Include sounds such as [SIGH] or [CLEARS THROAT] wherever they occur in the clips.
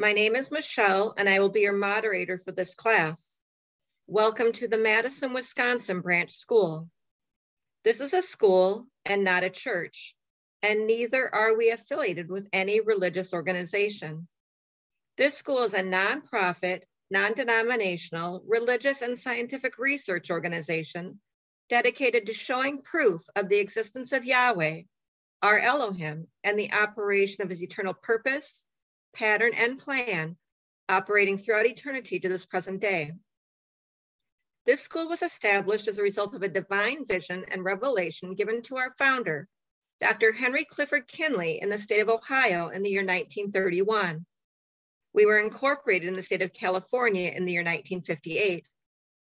My name is Michelle, and I will be your moderator for this class. Welcome to the Madison, Wisconsin Branch School. This is a school and not a church, and neither are we affiliated with any religious organization. This school is a nonprofit, non-denominational, religious and scientific research organization dedicated to showing proof of the existence of Yahweh, our Elohim, and the operation of his eternal purpose, pattern, and plan operating throughout eternity to this present day. This school was established as a result of a divine vision and revelation given to our founder, Dr. Henry Clifford Kinley, in the state of Ohio in the year 1931. We were incorporated in the state of California in the year 1958.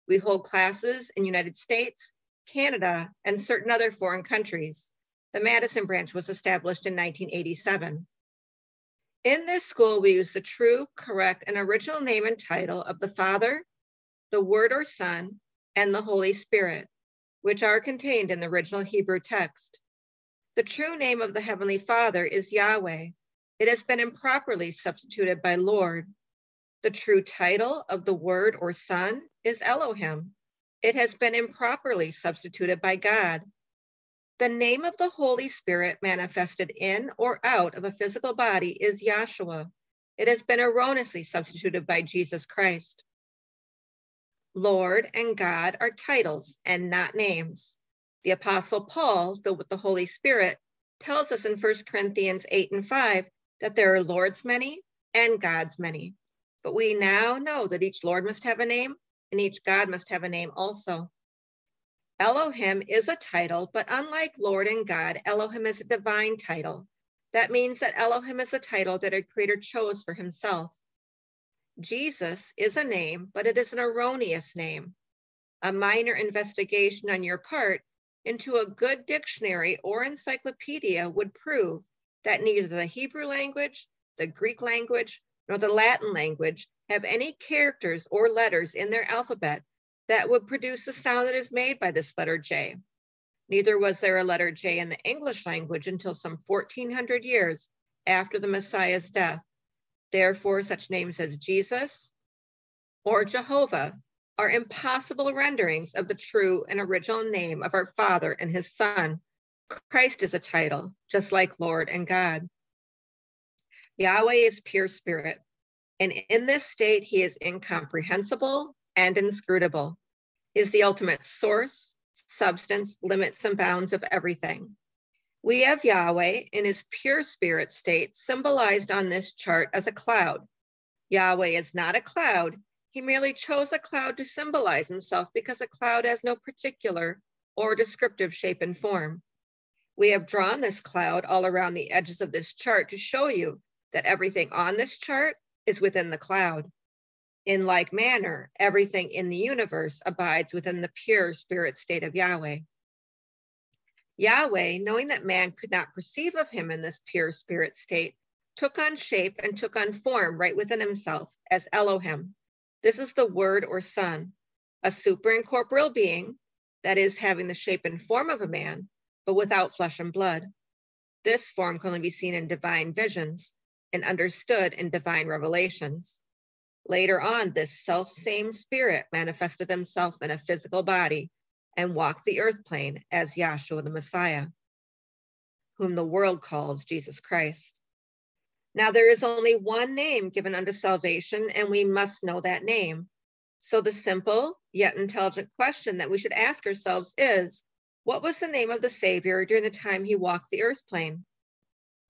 We hold classes in United States, Canada, and certain other foreign countries. The Madison branch was established in 1987. In this school, we use the true, correct, and original name and title of the Father, the Word or Son, and the Holy Spirit, which are contained in the original Hebrew text. The true name of the Heavenly Father is Yahweh. It has been improperly substituted by Lord. The true title of the Word or Son is Elohim. It has been improperly substituted by God. The name of the Holy Spirit manifested in or out of a physical body is Yahshua. It has been erroneously substituted by Jesus Christ. Lord and God are titles and not names. The Apostle Paul, filled with the Holy Spirit, tells us in 1 Corinthians 8 and 5 that there are Lord's many and God's many. But we now know that each Lord must have a name and each God must have a name also. Elohim is a title, but unlike Lord and God, Elohim is a divine title. That means that Elohim is a title that a creator chose for himself. Jesus is a name, but it is an erroneous name. A minor investigation on your part into a good dictionary or encyclopedia would prove that neither the Hebrew language, the Greek language, nor the Latin language have any characters or letters in their alphabet that would produce the sound that is made by this letter J. Neither was there a letter J in the English language until some 1400 years after the Messiah's death. Therefore, such names as Jesus or Jehovah are impossible renderings of the true and original name of our Father and his Son. Christ is a title, just like Lord and God. Yahweh is pure spirit, and in this state, he is incomprehensible, and inscrutable, is the ultimate source, substance, limits, and bounds of everything. We have Yahweh in his pure spirit state symbolized on this chart as a cloud. Yahweh is not a cloud. He merely chose a cloud to symbolize himself because a cloud has no particular or descriptive shape and form. We have drawn this cloud all around the edges of this chart to show you that everything on this chart is within the cloud. In like manner, everything in the universe abides within the pure spirit state of Yahweh. Yahweh, knowing that man could not perceive of him in this pure spirit state, took on shape and took on form right within himself as Elohim. This is the word or son, a superincorporeal being, that is, having the shape and form of a man, but without flesh and blood. This form can only be seen in divine visions and understood in divine revelations. Later on, this self same spirit manifested himself in a physical body and walked the earth plane as Yahshua the Messiah, whom the world calls Jesus Christ. Now, there is only one name given unto salvation, and we must know that name. So, the simple yet intelligent question that we should ask ourselves is what was the name of the Savior during the time he walked the earth plane?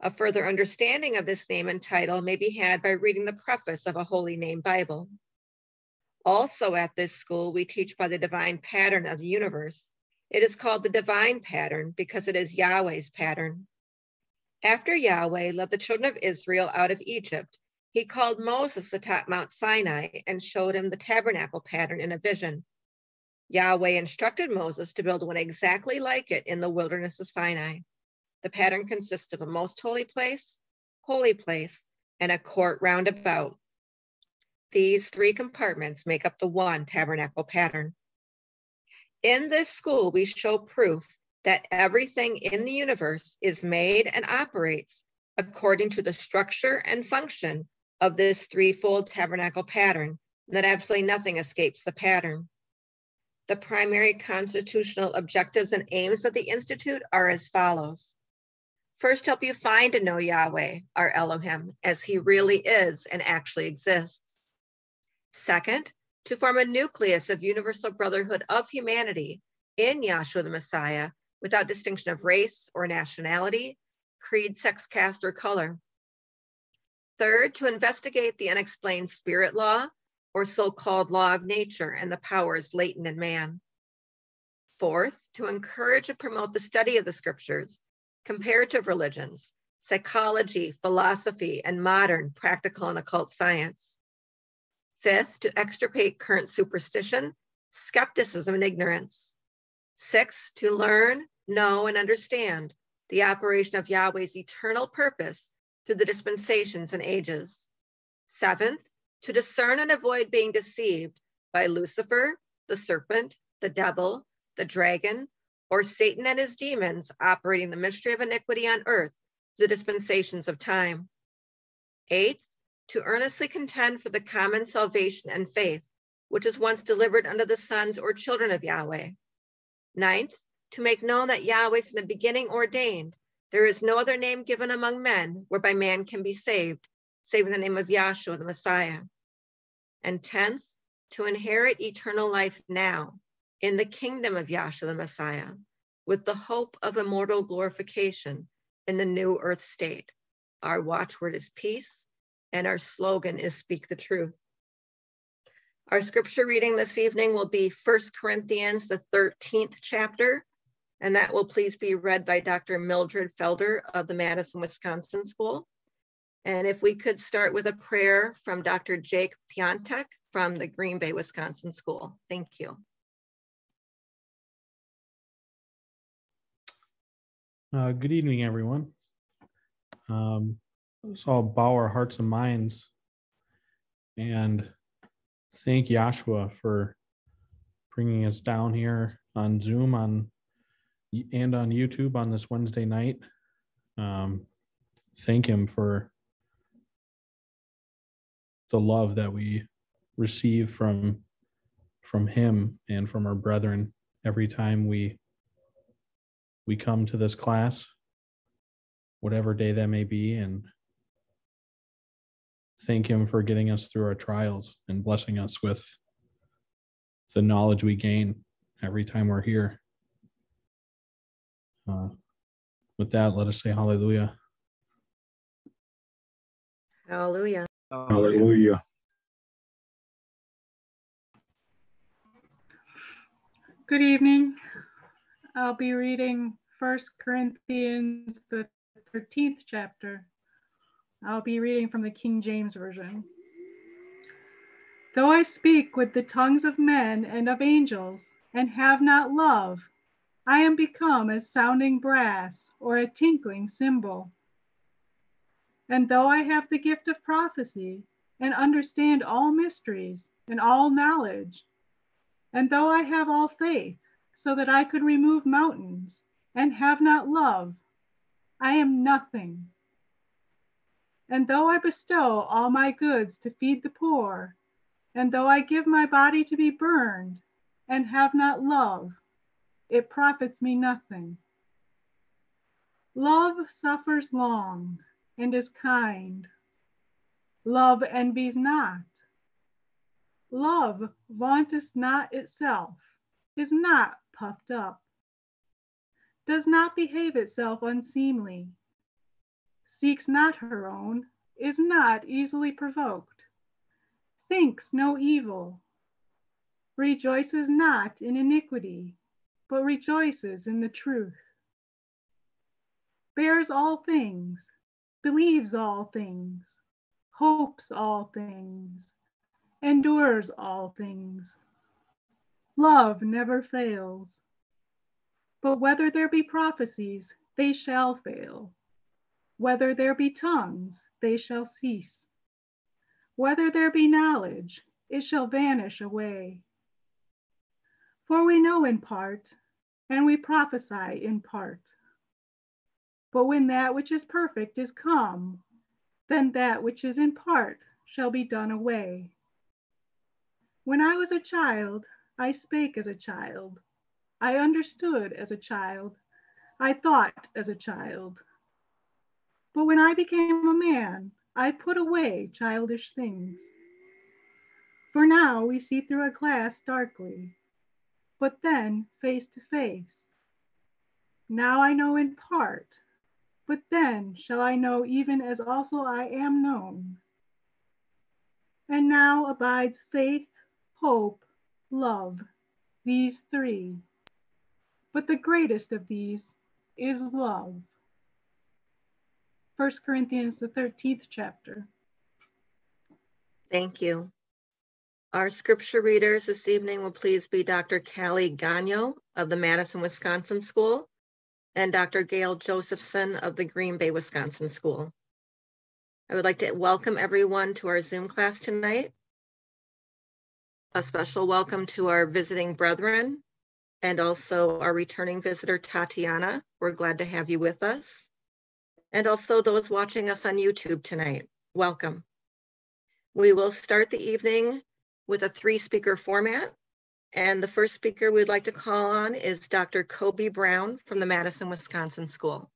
A further understanding of this name and title may be had by reading the preface of a Holy Name Bible. Also at this school, we teach by the divine pattern of the universe. It is called the divine pattern because it is Yahweh's pattern. After Yahweh led the children of Israel out of Egypt, he called Moses atop Mount Sinai and showed him the tabernacle pattern in a vision. Yahweh instructed Moses to build one exactly like it in the wilderness of Sinai. The pattern consists of a most holy place, holy place, and a court roundabout. These three compartments make up the one tabernacle pattern. In this school, we show proof that everything in the universe is made and operates according to the structure and function of this threefold tabernacle pattern, and that absolutely nothing escapes the pattern. The primary constitutional objectives and aims of the Institute are as follows. First, help you find and know Yahweh, our Elohim, as he really is and actually exists. Second, to form a nucleus of universal brotherhood of humanity in Yahshua the Messiah without distinction of race or nationality, creed, sex, caste, or color. Third, to investigate the unexplained spirit law or so-called law of nature and the powers latent in man. Fourth, to encourage and promote the study of the scriptures, comparative religions, psychology, philosophy, and modern practical and occult science. Fifth, to extirpate current superstition, skepticism, and ignorance. Six, to learn, know, and understand the operation of Yahweh's eternal purpose through the dispensations and ages. Seventh, to discern and avoid being deceived by Lucifer, the serpent, the devil, the dragon, or Satan and his demons operating the mystery of iniquity on earth, the dispensations of time. Eighth, to earnestly contend for the common salvation and faith, which is once delivered unto the sons or children of Yahweh. Ninth, to make known that Yahweh from the beginning ordained, there is no other name given among men whereby man can be saved, save in the name of Yahshua the Messiah. And tenth, to inherit eternal life now in the kingdom of Yahshua the Messiah, with the hope of immortal glorification in the new earth state. Our watchword is peace, and our slogan is speak the truth. Our scripture reading this evening will be 1 Corinthians, the 13th chapter, and that will please be read by Dr. Mildred Felder of the Madison, Wisconsin School. And if we could start with a prayer from Dr. Jake Piontek from the Green Bay, Wisconsin School. Thank you. Uh, good evening, everyone. Um, let's all bow our hearts and minds and thank Yahshua for bringing us down here on Zoom on and on YouTube on this Wednesday night. Um, thank him for the love that we receive from from him and from our brethren every time we we come to this class whatever day that may be and thank him for getting us through our trials and blessing us with the knowledge we gain every time we're here uh, with that let us say hallelujah Hallelujah. Hallelujah. Good evening. I'll be reading First Corinthians, the 13th chapter. I'll be reading from the King James Version. Though I speak with the tongues of men and of angels and have not love, I am become as sounding brass or a tinkling cymbal. And though I have the gift of prophecy and understand all mysteries and all knowledge, and though I have all faith so that I could remove mountains and have not love, I am nothing. And though I bestow all my goods to feed the poor, and though I give my body to be burned and have not love, it profits me nothing. Love suffers long and is kind. Love envies not. Love vaunteth not itself, is not puffed up, does not behave itself unseemly, seeks not her own, is not easily provoked, thinks no evil, rejoices not in iniquity, but rejoices in the truth, bears all things believes all things, hopes all things, endures all things. Love never fails. But whether there be prophecies, they shall fail. Whether there be tongues, they shall cease. Whether there be knowledge, it shall vanish away. For we know in part, and we prophesy in part. But when that which is perfect is come, then that which is in part shall be done away. When I was a child, I spake as a child. I understood as a child. I thought as a child. But when I became a man, I put away childish things. For now we see through a glass darkly, but then face to face. Now I know in part, but then shall I know even as also I am known. And now abides faith, hope, love, these three. But the greatest of these is love. 1 Corinthians, the 13th chapter. Thank you. Our scripture readers this evening will please be Dr. Callie Gagno of the Madison, Wisconsin School and Dr. Gail Josephson of the Green Bay, Wisconsin School. I would like to welcome everyone to our Zoom class tonight. A special welcome to our visiting brethren and also our returning visitor, Tatiana. We're glad to have you with us. And also those watching us on YouTube tonight, welcome. We will start the evening with a three speaker format. And the first speaker we'd like to call on is Dr. Kobe Brown from the Madison, Wisconsin School.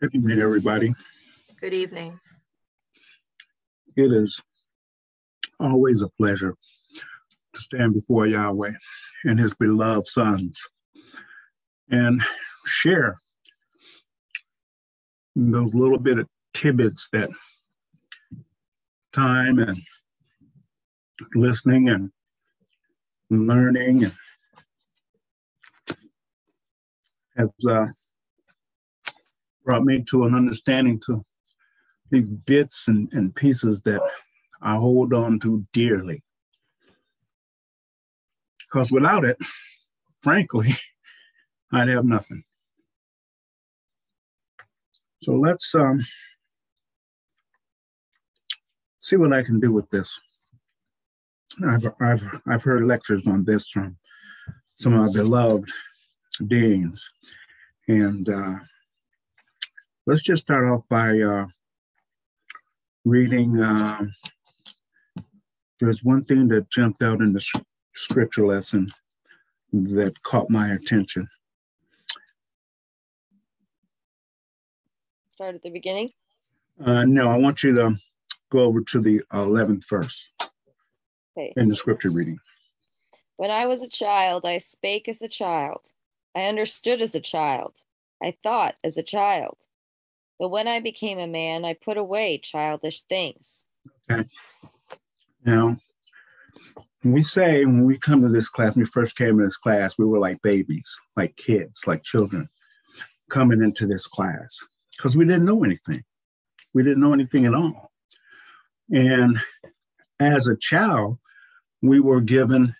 Good evening, everybody. Good evening. It is always a pleasure to stand before Yahweh and his beloved sons and share those little bit of tidbits that time and listening and learning and has uh, brought me to an understanding to these bits and, and pieces that I hold on to dearly. Because without it, frankly, [LAUGHS] I'd have nothing. So let's um, see what I can do with this. I've, I've, I've heard lectures on this from some of my beloved deans. And uh, let's just start off by uh, reading. Uh, there's one thing that jumped out in the scripture lesson that caught my attention. Start at the beginning? Uh, no, I want you to go over to the 11th verse Okay. in the scripture reading. When I was a child, I spake as a child. I understood as a child. I thought as a child. But when I became a man, I put away childish things. Okay. Now, we say when we come to this class, we first came to this class, we were like babies, like kids, like children coming into this class because we didn't know anything. We didn't know anything at all. And as a child, we were given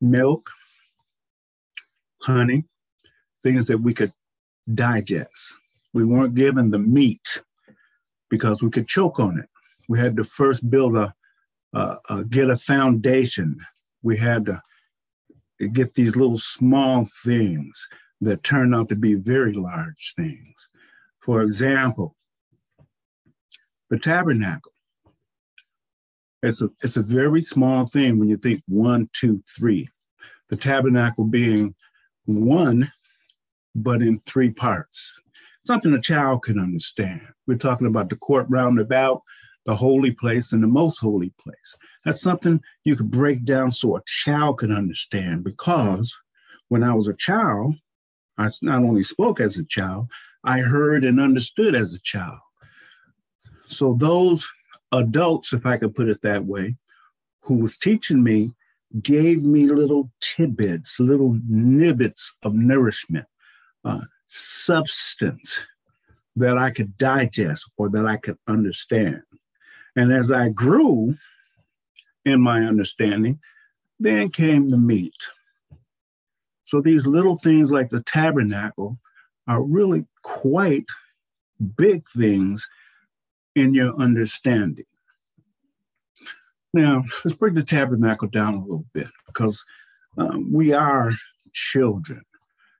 milk, honey, things that we could digest. We weren't given the meat because we could choke on it. We had to first build a, uh, get a foundation. We had to get these little small things that turn out to be very large things. For example, the tabernacle. It's a, it's a very small thing when you think one, two, three. The tabernacle being one, but in three parts. Something a child can understand. We're talking about the court roundabout, the holy place, and the most holy place. That's something you could break down so a child can understand because when I was a child, I not only spoke as a child, I heard and understood as a child. So those adults, if I could put it that way, who was teaching me, gave me little tidbits, little nibbits of nourishment, uh, substance that I could digest or that I could understand. And as I grew in my understanding, then came the meat. So these little things like the tabernacle are really quite big things in your understanding. Now, let's break the tabernacle down a little bit because um, we are children.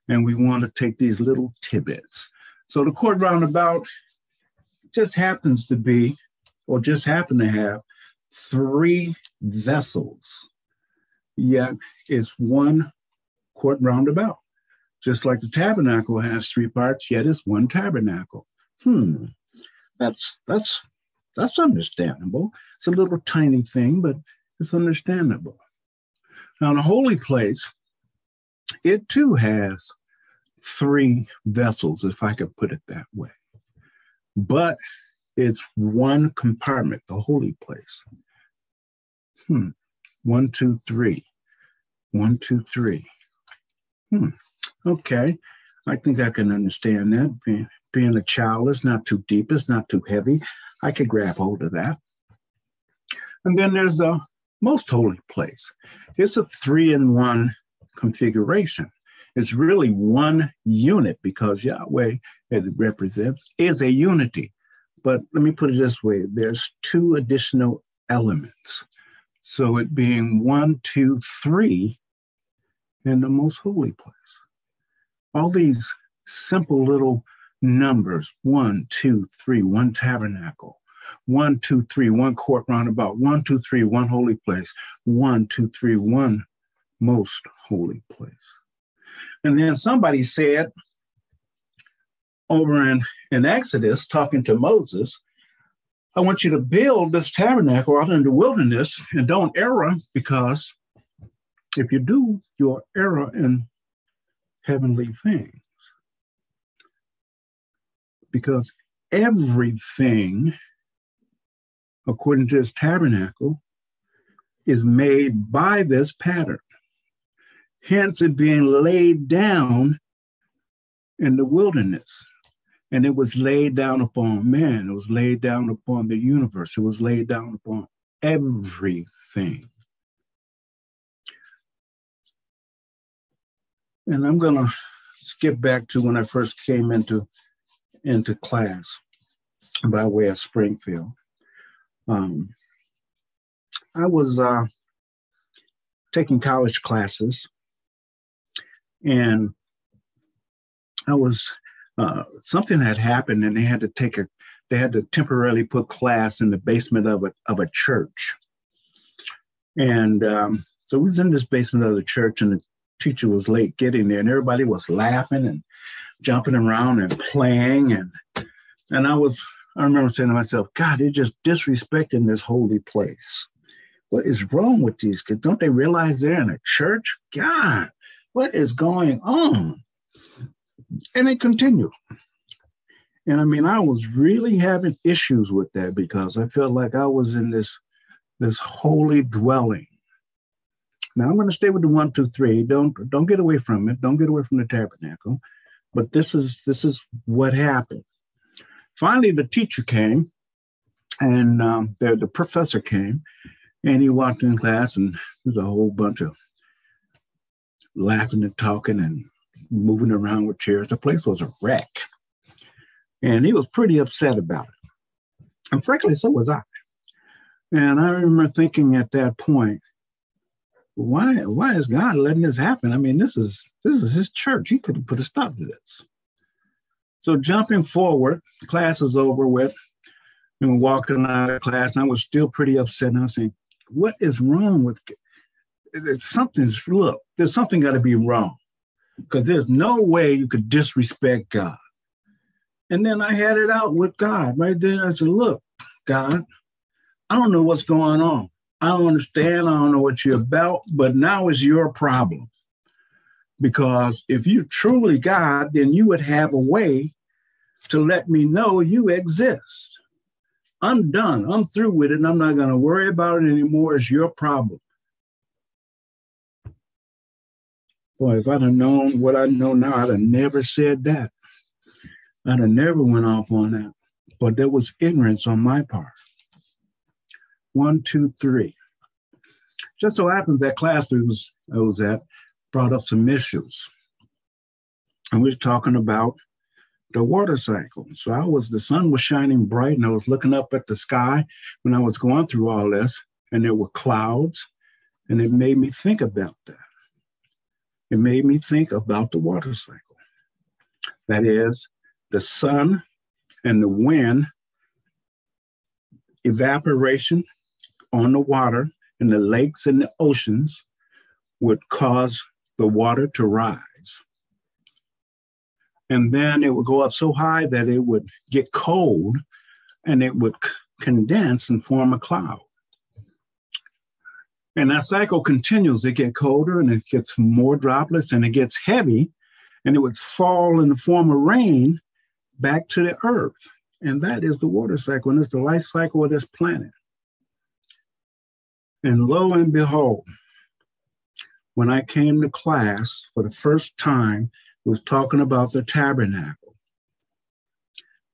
And we want to take these little tidbits. So the court roundabout just happens to be, or just happen to have, three vessels. Yet it's one court roundabout. Just like the tabernacle has three parts, yet it's one tabernacle. Hmm, that's that's that's understandable. It's a little tiny thing, but it's understandable. Now, the holy place, it too has three vessels, if I could put it that way. But it's one compartment, the holy place. Hmm. One, two, three. One, two, three. Hmm. Okay. I think I can understand that. Being, a child is not too deep, it's not too heavy. I could grab hold of that. And then there's the most holy place. It's a three in one configuration. It's really one unit because Yahweh, as it represents, is a unity. But let me put it this way there's two additional elements. So it being one, two, three in the most holy place. All these simple little numbers one, two, three, one tabernacle, one, two, three, one court roundabout, one, two, three, one holy place, one, two, three, one most holy place. And then somebody said over in, in Exodus, talking to Moses, I want you to build this tabernacle out in the wilderness and don't err because if you do, you'll err in heavenly things. Because everything, according to this tabernacle, is made by this pattern. Hence, it being laid down in the wilderness. And it was laid down upon man, it was laid down upon the universe, it was laid down upon everything. And I'm going to skip back to when I first came into into class by way of Springfield. Um, I was uh, taking college classes, and I was uh, something had happened, and they had to take a they had to temporarily put class in the basement of a of a church, and um, so we was in this basement of the church, and the teacher was late getting there, and everybody was laughing and jumping around and playing, and and I was I remember saying to myself, God, they're just disrespecting this holy place. What is wrong with these kids? Don't they realize they're in a church? God, what is going on? And it continued. And I mean, I was really having issues with that because I felt like I was in this this holy dwelling. Now I'm going to stay with the one, two, three. Don't don't get away from it. Don't get away from the tabernacle. But this is this is what happened. Finally, the teacher came, and um, the the professor came, and he walked in class, and there's a whole bunch of laughing and talking and moving around with chairs. The place was a wreck. And he was pretty upset about it. And frankly, so was I. And I remember thinking at that point, why why is God letting this happen? I mean, this is this is his church. He could have put a stop to this. So jumping forward, class is over with, and walking out of class, and I was still pretty upset. And I was saying, what is wrong with something's look, there's something got to be wrong because there's no way you could disrespect God. And then I had it out with God right there. I said, Look, God, I don't know what's going on. I don't understand. I don't know what you're about, but now is your problem. Because if you truly God, then you would have a way to let me know you exist. I'm done. I'm through with it. And I'm not going to worry about it anymore. It's your problem. Boy, if I'd have known what I know now, I'd have never said that. I'd have never went off on that. But there was ignorance on my part. One, two, three. Just so happens that class was, I was at brought up some issues. And we was talking about the water cycle. So I was, the sun was shining bright and I was looking up at the sky when I was going through all this, and there were clouds, and it made me think about that. It made me think about the water cycle. That is, the sun and the wind, evaporation on the water in the lakes and the oceans would cause the water to rise. And then it would go up so high that it would get cold and it would condense and form a cloud. And that cycle continues. It gets colder and it gets more droplets and it gets heavy and it would fall in the form of rain back to the earth. And that is the water cycle and it's the life cycle of this planet. And lo and behold, when I came to class for the first time, was talking about the tabernacle.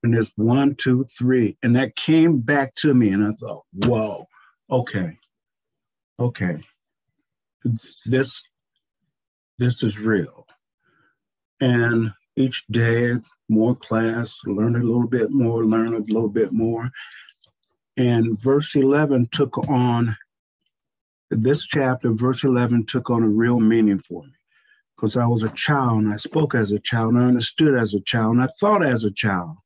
And there's one, two, three. And that came back to me. And I thought, whoa, okay, okay. This this is real. And each day, more class, learn a little bit more, learn a little bit more. And verse 11 took on this chapter, verse 11, took on a real meaning for me because I was a child and I spoke as a child and I understood as a child and I thought as a child.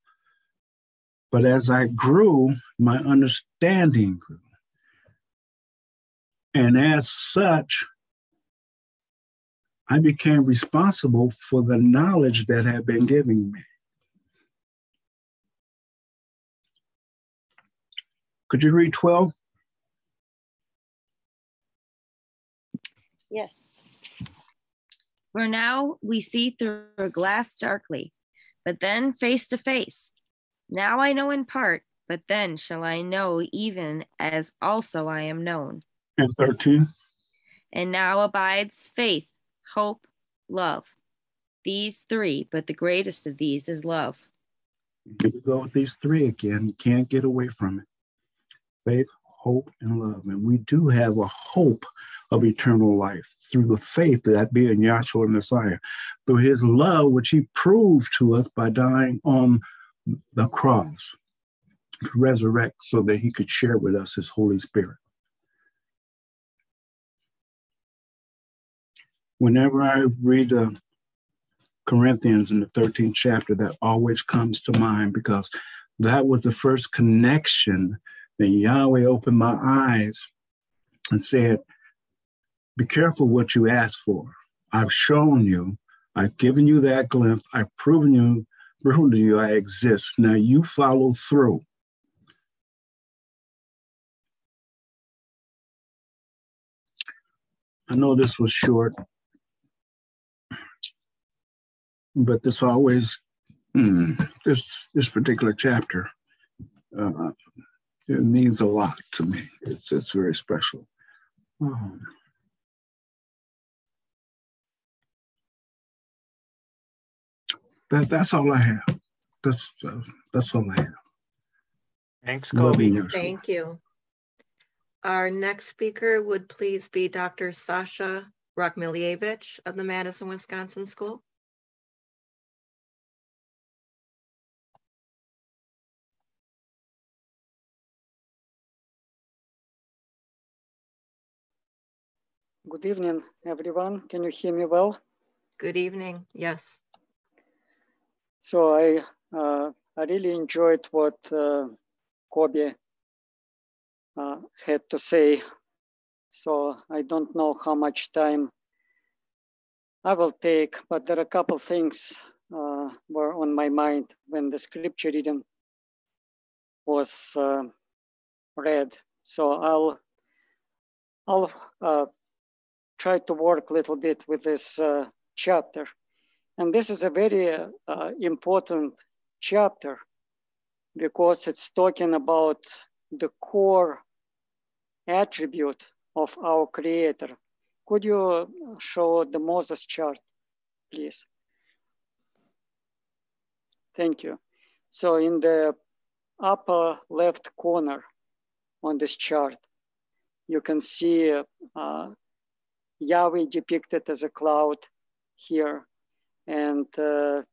But as I grew, my understanding grew. And as such, I became responsible for the knowledge that had been given me. Could you read 12? Yes. For now we see through a glass darkly, but then face to face. Now I know in part, but then shall I know even as also I am known. And 13. And now abides faith, hope, love. These three, but the greatest of these is love. Here we go with these three again. You can't get away from it. Faith, hope, and love. And we do have a hope of eternal life through the faith that being Yahshua Messiah, through his love, which he proved to us by dying on the cross to resurrect so that he could share with us his Holy Spirit. Whenever I read uh, Corinthians in the 13th chapter, that always comes to mind because that was the first connection that Yahweh opened my eyes and said, Be careful what you ask for. I've shown you, I've given you that glimpse, I've proven you, proven to you I exist. Now you follow through. I know this was short, but this always, mm, this this particular chapter, uh, it means a lot to me. It's it's very special. Um, that that's all I have. That's uh, that's all I have. Thanks, Love Kobe. Thank you. Our next speaker would please be Dr. Sasha Rokmilievich of the Madison, Wisconsin School. Good evening, everyone. Can you hear me well? Good evening. Yes. So I uh, I really enjoyed what uh, Kobe uh, had to say. So I don't know how much time I will take, but there are a couple things uh, were on my mind when the scripture reading was uh, read. So I'll I'll uh, try to work a little bit with this uh, chapter. And this is a very uh, important chapter because it's talking about the core attribute of our creator. Could you show the Moses chart, please? Thank you. So in the upper left corner on this chart, you can see uh, Yahweh depicted as a cloud here. And uh,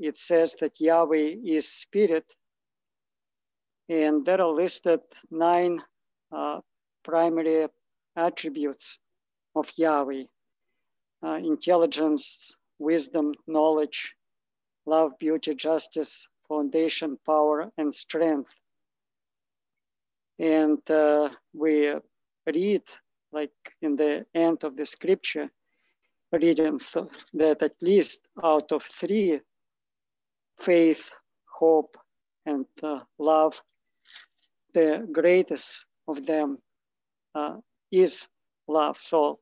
it says that Yahweh is spirit. And there are listed nine uh, primary attributes of Yahweh. uh, intelligence, wisdom, knowledge, love, beauty, justice, foundation, power, and strength. And uh, we read, like in the end of the scripture, reading that at least out of three, faith, hope, and uh, love, the greatest of them uh, is love. So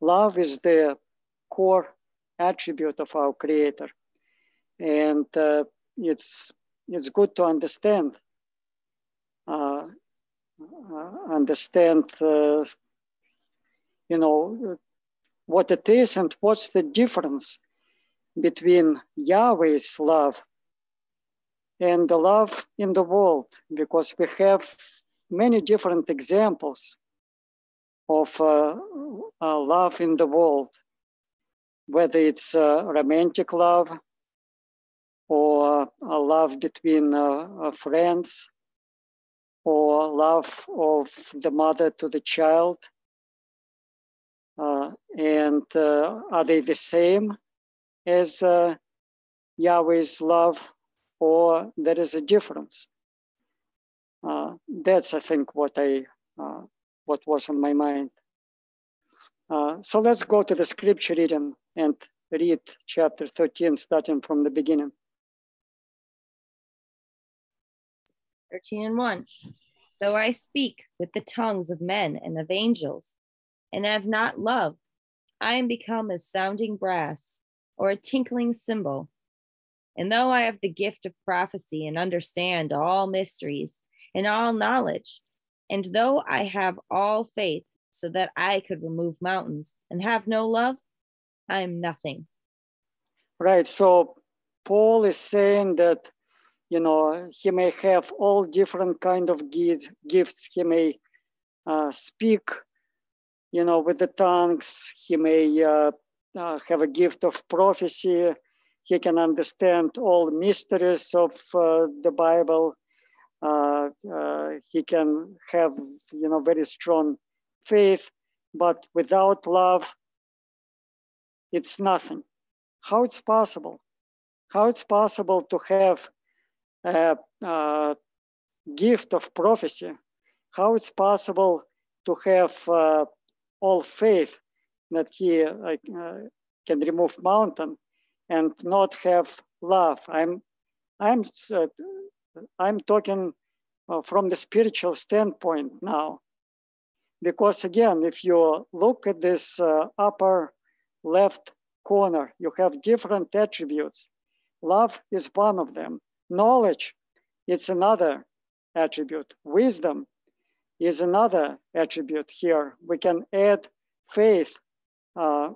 love is the core attribute of our creator. And uh, it's, it's good to understand, uh, uh understand, uh, you know, what it is and what's the difference between Yahweh's love and the love in the world, because we have many different examples of uh, uh, love in the world, whether it's uh, romantic love or a love between uh, uh, friends or love of the mother to the child. Uh, and are they the same as Yahweh's love or there is a difference? that's, I think, what I what was on my mind. Uh, so let's go to the scripture reading and read chapter 13, starting from the beginning. 13 and 1. Though I speak with the tongues of men and of angels, and have not love, I am become as sounding brass or a tinkling cymbal. And though I have the gift of prophecy and understand all mysteries and all knowledge, and though I have all faith so that I could remove mountains and have no love, I am nothing. Right. So Paul is saying that, you know, he may have all different kind of gifts. He may uh, speak, you know, with the tongues. He may uh, uh, have a gift of prophecy. He can understand all mysteries of uh, the Bible uh, uh, he can have you know very strong faith but without love it's nothing how it's possible how it's possible to have a, a gift of prophecy how it's possible to have uh, all faith that he uh, can remove mountain and not have love i'm i'm uh, I'm talking uh, from the spiritual standpoint now. Because again, if you look at this uh, upper left corner, you have different attributes. Love is one of them. Knowledge, it's another attribute. Wisdom is another attribute here. We can add faith uh,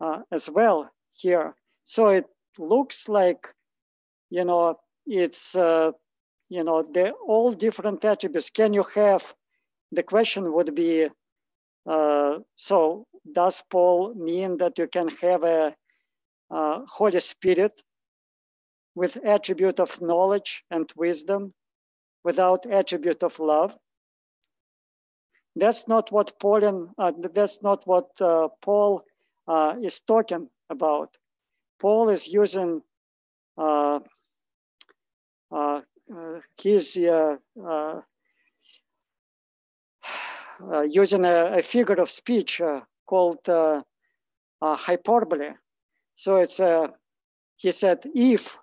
uh, as well here. So it looks like, you know, it's uh, you know the all different attributes can you have the question would be uh, so does paul mean that you can have a uh, holy spirit with attribute of knowledge and wisdom without attribute of love that's not what paul uh, that's not what uh, paul uh, is talking about paul is using uh, uh, uh, he's using a, a, figure of speech called hyperbole. So it's he said, if,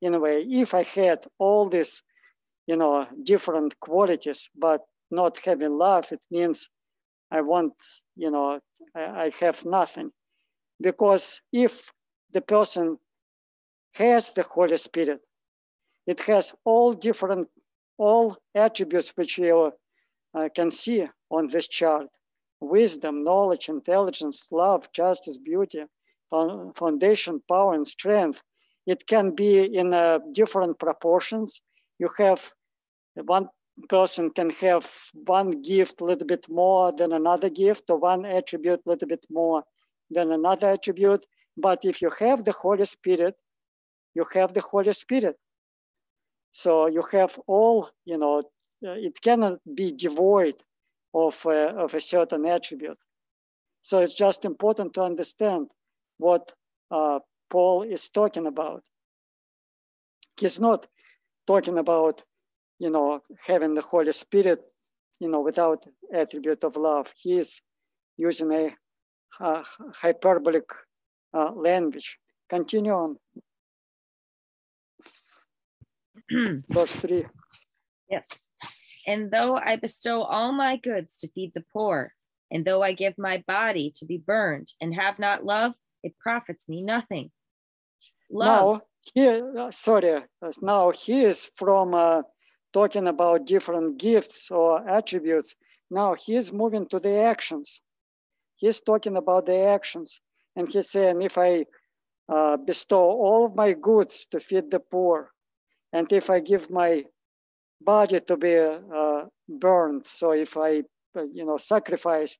in a way, if I had all these, you know, different qualities, but not having love, it means I want, you know, I, I have nothing. Because if the person has the Holy Spirit, it has all different, all attributes which you uh, can see on this chart. Wisdom, knowledge, intelligence, love, justice, beauty, foundation, power, and strength. It can be in uh, different proportions. You have one person can have one gift a little bit more than another gift, or one attribute a little bit more than another attribute. But if you have the Holy Spirit, you have the Holy Spirit. So you have all, you know, uh, it cannot be devoid of, of a certain attribute. So it's just important to understand what uh, Paul is talking about. He's not talking about, you know, having the Holy Spirit, you know, without attribute of love. He is using a, hyperbolic uh, language. Continue on. [CLEARS THROAT] Verse 3. Yes. And though I bestow all my goods to feed the poor, and though I give my body to be burned and have not love, it profits me nothing. Love. Now, here, uh, sorry, uh, now he is from uh, talking about different gifts or attributes. Now he's moving to the actions. He's talking about the actions. And he's saying, if I uh, bestow all of my goods to feed the poor, and if I give my body to be uh, burned, so if I, uh, you know, sacrifice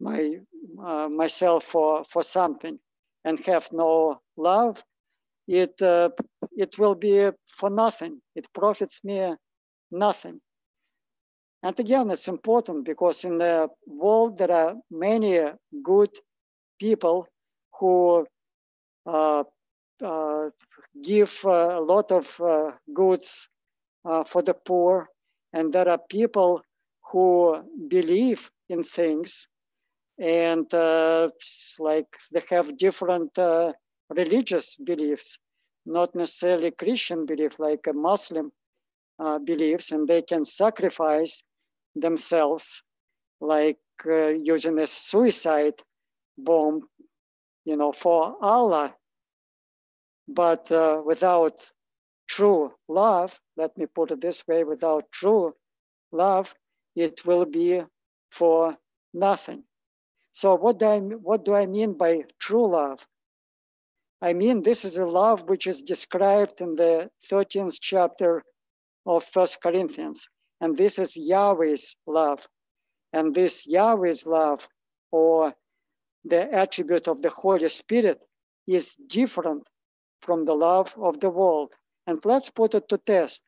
my uh, myself for for something, and have no love, it uh, it will be for nothing. It profits me nothing. And again, it's important because in the world there are many good people who uh, uh, give a lot of uh, goods uh, for the poor, and there are people who believe in things and uh, like they have different uh, religious beliefs, not necessarily Christian belief like a Muslim uh, beliefs, and they can sacrifice themselves, like uh, using a suicide bomb, you know, for Allah. But uh, without true love, let me put it this way: without true love, it will be for nothing. So what do I what do I mean by true love? I mean this is a love which is described in the 13th chapter of First Corinthians, and this is Yahweh's love, and this Yahweh's love, or the attribute of the Holy Spirit, is different from the love of the world. And let's put it to test,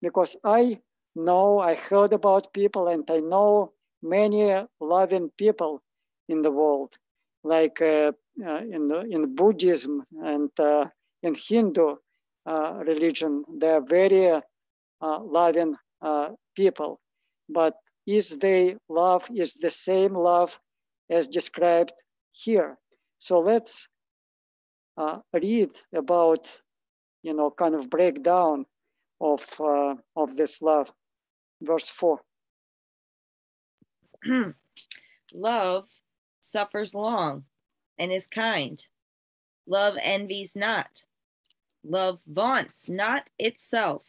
because I know I heard about people, and I know many loving people in the world, like uh, uh, in, in Buddhism and uh, in Hindu religion. They are very loving people, but is they love is the same love as described here. So let's uh, read about, you know, kind of breakdown of uh, of this love. Verse four. [CLEARS THROAT] love suffers long and is kind. Love envies not. Love vaunts not itself.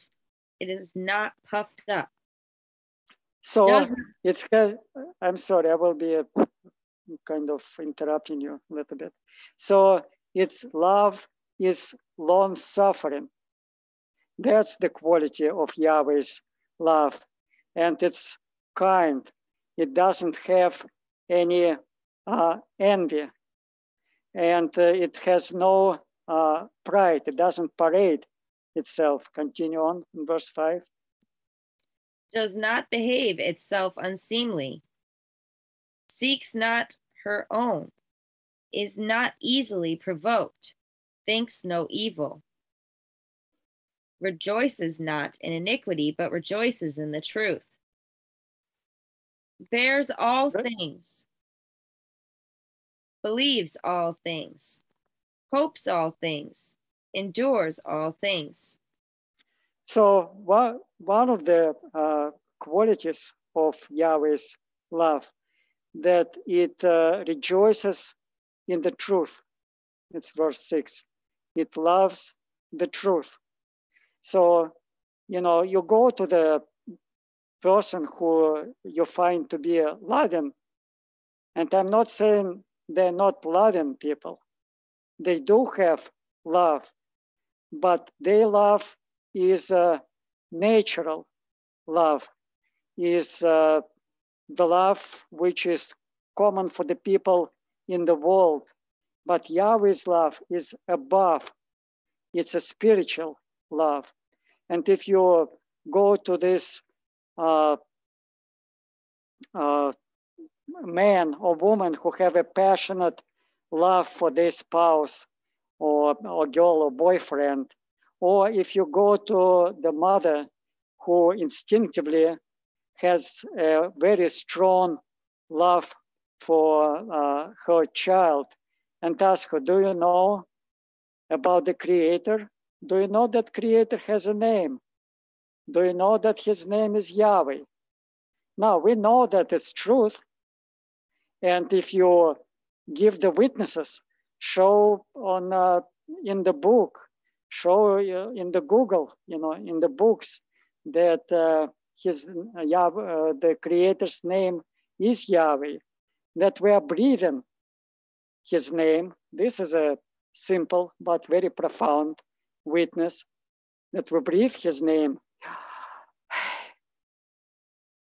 It is not puffed up. So Does it's, I'm sorry, I will be kind of interrupting you a little bit. So it's love is long suffering. That's the quality of Yahweh's love. And it's kind. It doesn't have any uh, envy. And uh, it has no uh, pride, it doesn't parade itself. Continue on in verse 5. Does not behave itself unseemly, seeks not her own, is not easily provoked, thinks no evil, rejoices not in iniquity, but rejoices in the truth, bears all things. Believes all things, hopes all things, endures all things. So one, one of the uh, qualities of Yahweh's love that it uh, rejoices in the truth. It's verse six. It loves the truth. So, you know, you go to the person who you find to be loving, and I'm not saying they're not loving people. They do have love, but their love is uh, natural love, is uh, the love which is common for the people in the world. But Yahweh's love is above, it's a spiritual love. And if you go to this uh, uh, man or woman who have a passionate love for their spouse or, or girl or boyfriend, or if you go to the mother who instinctively has a very strong love for uh, her child and ask her, do you know about the creator? Do you know that creator has a name? Do you know that his name is Yahweh? Now we know that it's truth. And if you give the witnesses, show on uh, in the book, show uh, in the Google, you know, in the books that uh, his uh, Yahweh, uh, the creator's name is Yahweh, that we are breathing his name. This is a simple but very profound witness that we breathe his name. [SIGHS]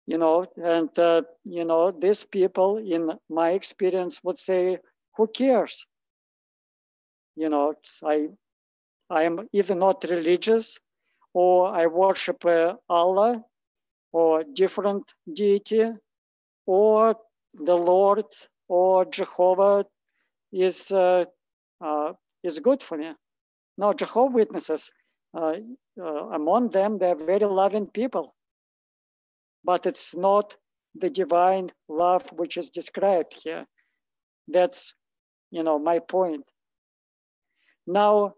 You know, and uh, you know, these people, in my experience, would say, "Who cares?" You know, I, I am either not religious, or I worship uh, Allah, or different deity, or the Lord, or Jehovah is uh, uh, is good for me. Now, Jehovah Witnesses, uh, uh, among them, they're very loving people, but it's not the divine love which is described here. That's, you know, my point. Now,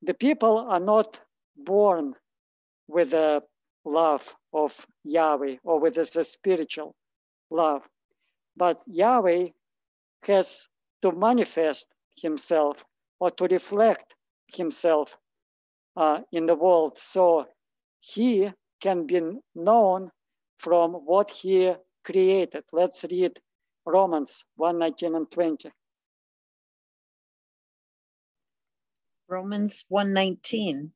the people are not born with a love of Yahweh or with a spiritual love, but Yahweh has to manifest himself or to reflect himself uh, in the world. So he can be known from what he created. Let's read Romans 1 19 and 20. Romans 119.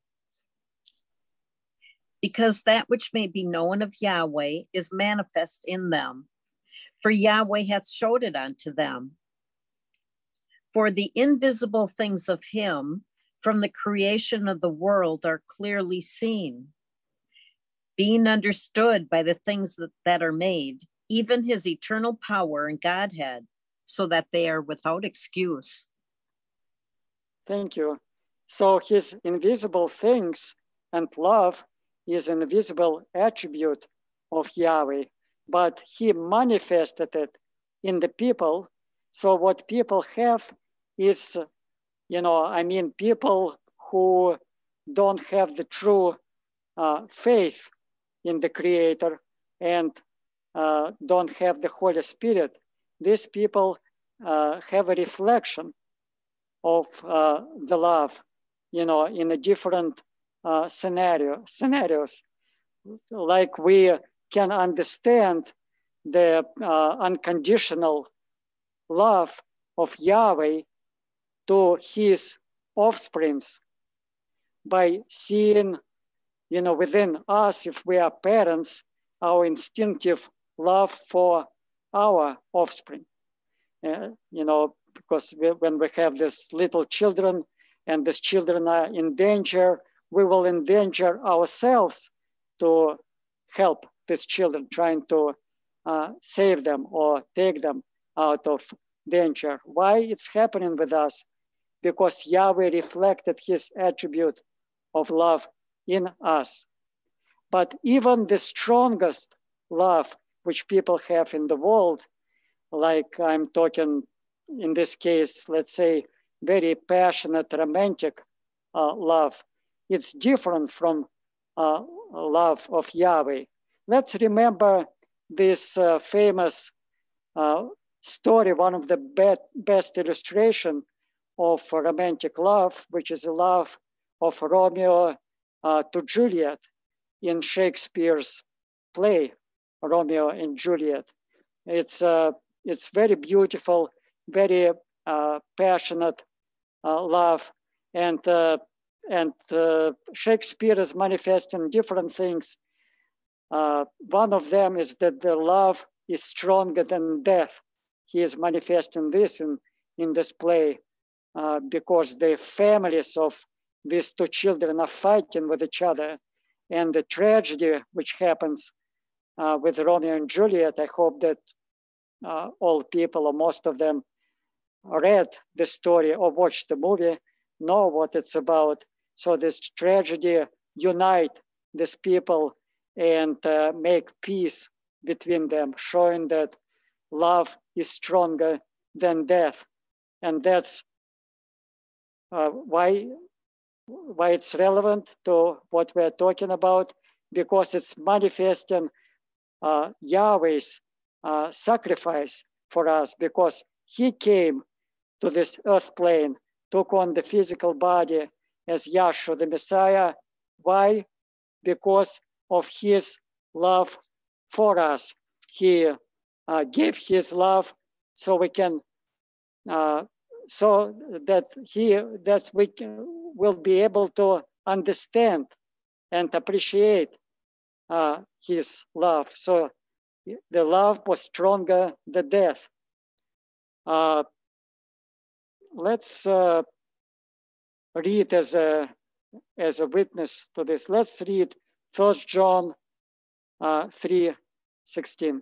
Because that which may be known of Yahweh is manifest in them, for Yahweh hath showed it unto them. For the invisible things of him from the creation of the world are clearly seen, being understood by the things that, that are made, even his eternal power and Godhead, so that they are without excuse. Thank you. So his invisible things and love is an invisible attribute of Yahweh, but he manifested it in the people. So what people have is, you know, I mean, people who don't have the true uh, faith in the Creator and uh, don't have the Holy Spirit. These people uh, have a reflection of uh, the love, you know, in a different uh, scenario scenarios. Like we can understand the uh, unconditional love of Yahweh to his offsprings by seeing, you know, within us, if we are parents, our instinctive love for our offspring. Uh, you know, because we, when we have these little children and these children are in danger, we will endanger ourselves to help these children, trying to uh, save them or take them out of danger. Why it's happening with us? because Yahweh reflected his attribute of love in us. But even the strongest love which people have in the world, like I'm talking in this case, let's say, very passionate, romantic uh, love, it's different from uh, love of Yahweh. Let's remember this uh, famous uh, story, one of the be best illustration of romantic love, which is the love of Romeo uh, to Juliet in Shakespeare's play, Romeo and Juliet. It's, uh, it's very beautiful, very passionate uh, love. And, uh, and uh, Shakespeare is manifesting different things. one of them is that the love is stronger than death. He is manifesting this in, in this play. Uh, because the families of these two children are fighting with each other. And the tragedy which happens uh, with Romeo and Juliet, I hope that uh, all people or most of them read the story or watched the movie, know what it's about. So this tragedy unite these people and uh, make peace between them, showing that love is stronger than death. And that's uh, why, why it's relevant to what we're talking about, because it's manifesting uh, Yahweh's uh, sacrifice for us, because he came to this earth plane, took on the physical body as Yahshua, the Messiah. Why? Because of his love for us. He uh, gave his love so we can, uh, so that he, that we can, will be able to understand and appreciate uh, his love. So the love was stronger than death. Uh, let's uh, read as a as a witness to this. Let's read First John uh, three sixteen.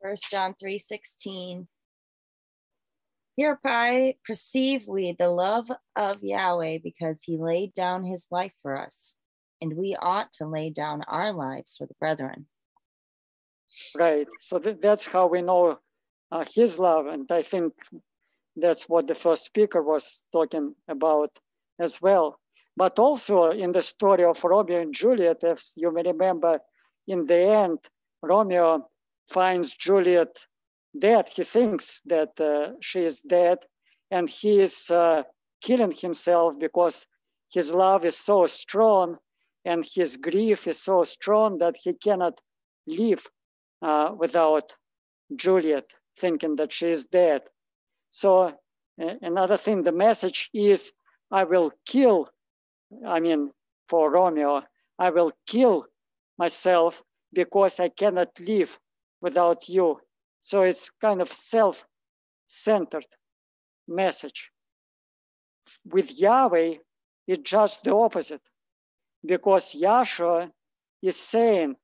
First John 3 16. Hereby perceive we the love of Yahweh because he laid down his life for us, and we ought to lay down our lives for the brethren. Right. So th- that's how we know uh, his love. And I think that's what the first speaker was talking about as well. But also in the story of Romeo and Juliet, as you may remember, in the end, Romeo finds Juliet dead. He thinks that uh, she is dead, and he is uh, killing himself because his love is so strong and his grief is so strong that he cannot live uh, without Juliet, thinking that she is dead. So, another thing, the message is I will kill, I mean, for Romeo, I will kill myself because I cannot live without you. So it's kind of self-centered message. With Yahweh, it's just the opposite, because Yahshua is saying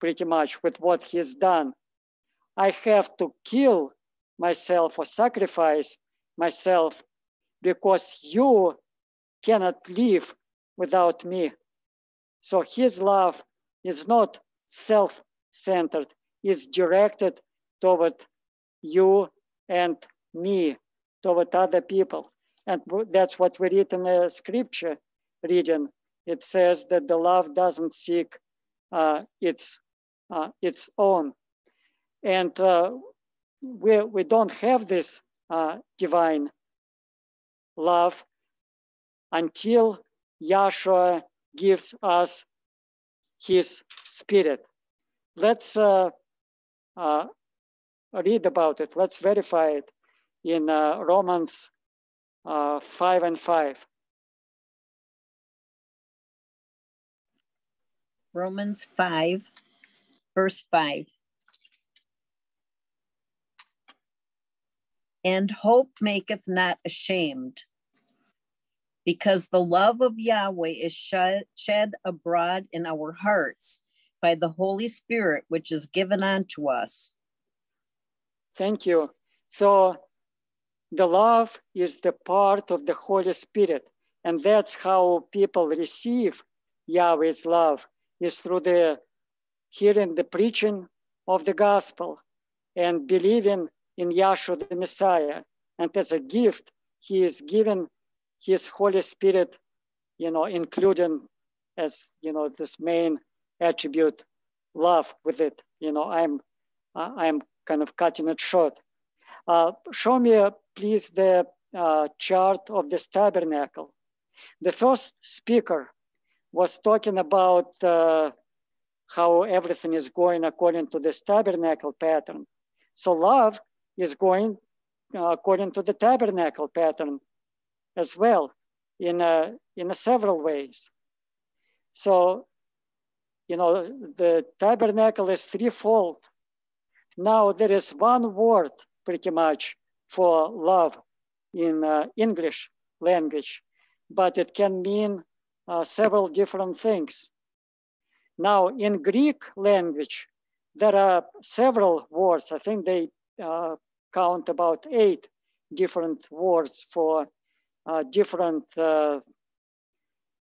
pretty much with what he's done, I have to kill myself or sacrifice myself because you cannot live without me. So his love is not self-centered, is directed toward you and me, toward other people. And that's what we read in the scripture reading. It says that the love doesn't seek uh, its uh, its own, and uh, we we don't have this uh, divine love until Yahshua gives us His Spirit. Let's uh, uh, read about it. Let's verify it in uh, Romans uh, 5 and 5. Romans 5, verse 5. And hope maketh not ashamed, because the love of Yahweh is shed, shed abroad in our hearts by the Holy Spirit, which is given unto us. Thank you. So the love is the part of the Holy Spirit. And that's how people receive Yahweh's love is through the hearing the preaching of the gospel and believing in Yahshua the Messiah. And as a gift, he is given his Holy Spirit, you know, including as, you know, this main attribute, love with it. You know, I'm, I'm kind of cutting it short. Uh, show me, please, the uh, chart of this tabernacle. The first speaker was talking about uh, how everything is going according to this tabernacle pattern. So love is going uh, according to the tabernacle pattern as well in, in several ways. So, you know, the tabernacle is threefold. Now there is one word pretty much for love in uh, English language, but it can mean uh, several different things. Now, in Greek language, there are several words. I think they uh, count about eight different words for uh, different uh,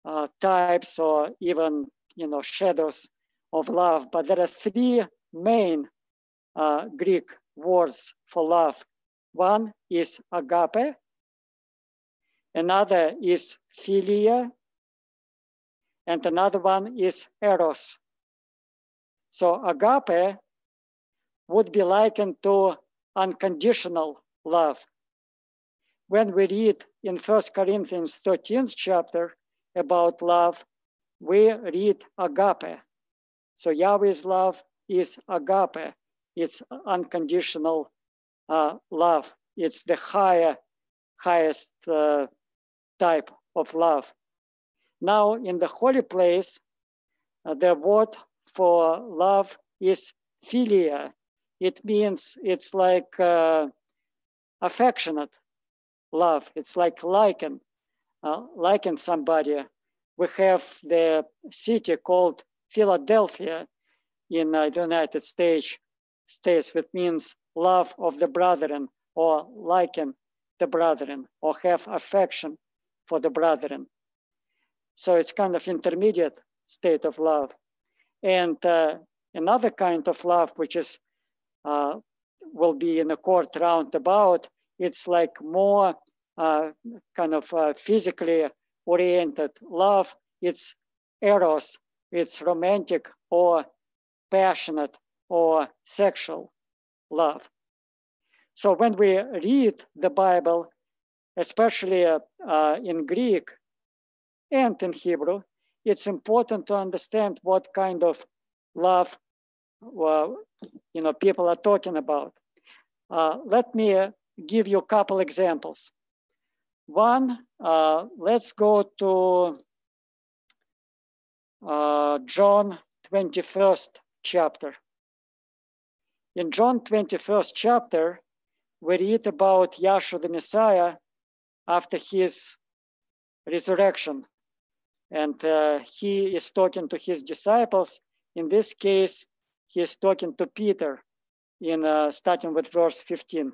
uh, types or even you know shadows of love. But there are three main uh, Greek words for love. One is agape, another is philia, and another one is eros. So agape would be likened to unconditional love. When we read in First Corinthians 13th chapter about love, we read agape. So Yahweh's love is agape. It's unconditional uh, love. It's the higher, highest uh, type of love. Now, in the holy place, uh, the word for love is philia. It means it's like uh, affectionate love. It's like liking, uh, liking somebody. We have the city called Philadelphia in uh, the United States, states, which means love of the brethren or liking the brethren or have affection for the brethren. So it's kind of intermediate state of love. And uh, another kind of love, which is uh, will be in a court roundabout, it's like more uh, kind of uh, physically oriented love. It's eros, it's romantic or passionate or sexual love. So when we read the Bible, especially uh, uh, in Greek and in Hebrew, it's important to understand what kind of love you know people are talking about. Uh, let me give you a couple examples. One, uh, let's go to uh, John 21st chapter. In John 21st chapter, we read about Yahshua the Messiah after his resurrection. And uh, he is talking to his disciples. In this case, he is talking to Peter in uh, starting with verse 15.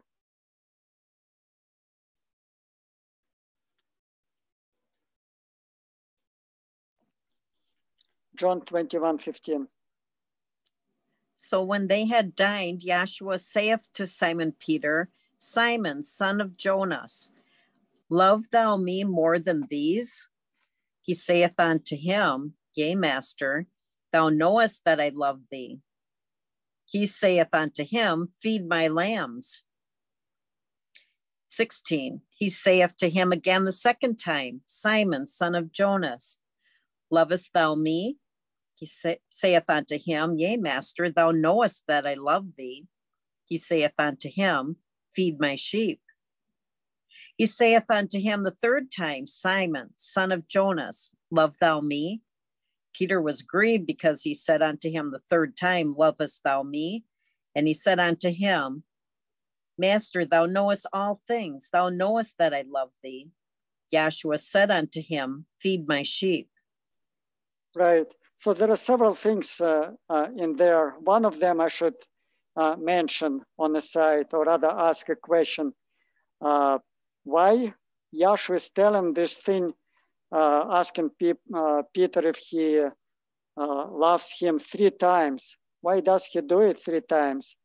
John 21, 15. So when they had dined, Yahshua saith to Simon Peter, Simon, son of Jonas, love thou me more than these? He saith unto him, Yea, master, thou knowest that I love thee. He saith unto him, Feed my lambs. 16. He saith to him again the second time, Simon, son of Jonas, lovest thou me? He saith unto him, Yea, master, thou knowest that I love thee. He saith unto him, Feed my sheep. He saith unto him the third time, Simon, son of Jonas, love thou me? Peter was grieved because he said unto him the third time, Lovest thou me? And he said unto him, Master, thou knowest all things. Thou knowest that I love thee. Yahshua said unto him, Feed my sheep. Right. So there are several things uh, uh, in there. One of them I should uh, mention on the side, or rather ask a question. Uh, why Yahshua is telling this thing, uh, asking Pe uh, Peter if he loves him three times. Why does he do it three times?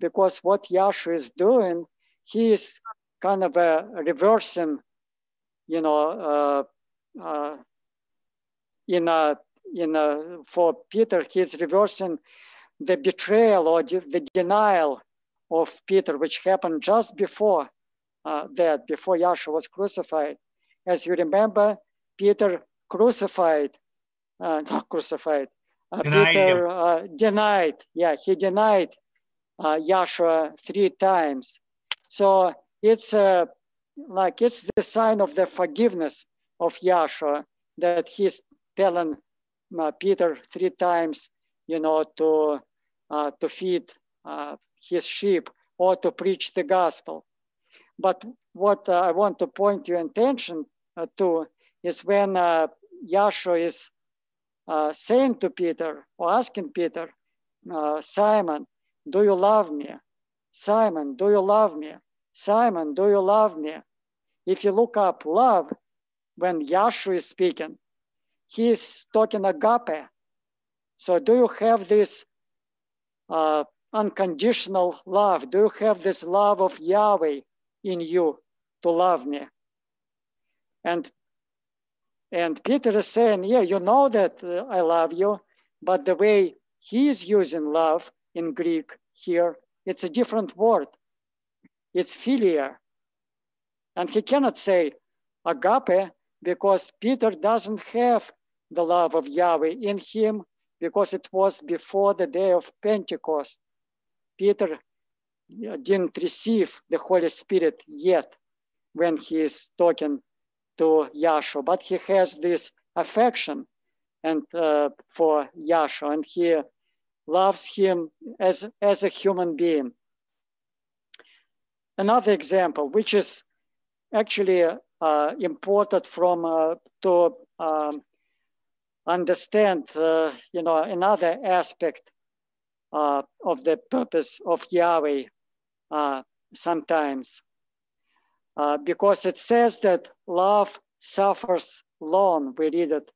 Because what Yahshua is doing, he is kind of a reversing, you know, in a in know, for Peter, he's reversing the betrayal or de the denial of Peter, which happened just before uh, that, before Yahshua was crucified. As you remember, Peter crucified, uh, not crucified, uh, Peter uh, denied, yeah, he denied uh, Yahshua three times. So it's uh, like it's the sign of the forgiveness of Yahshua that he's telling Peter three times, you know, to uh, to feed uh, his sheep or to preach the gospel. But what uh, I want to point your attention uh, to is when uh, is uh, saying to Peter or asking Peter, uh, Simon, do you love me? Simon, do you love me? Simon, do you love me? If you look up love, when Yahshua is speaking, he's talking agape. So do you have this uh, unconditional love? Do you have this love of Yahweh in you to love me? And and Peter is saying, yeah, you know that uh, I love you, but the way he's using love in Greek here, it's a different word. It's philia. And he cannot say agape because Peter doesn't have the love of Yahweh in him because it was before the day of Pentecost. Peter didn't receive the Holy Spirit yet when he is talking to Yahshua, but he has this affection and uh, for Yahshua, and he loves him as, as a human being. Another example, which is actually uh, important from uh, to um, understand, uh, you know, another aspect uh, of the purpose of Yahweh uh, sometimes uh, because it says that love suffers long. We read it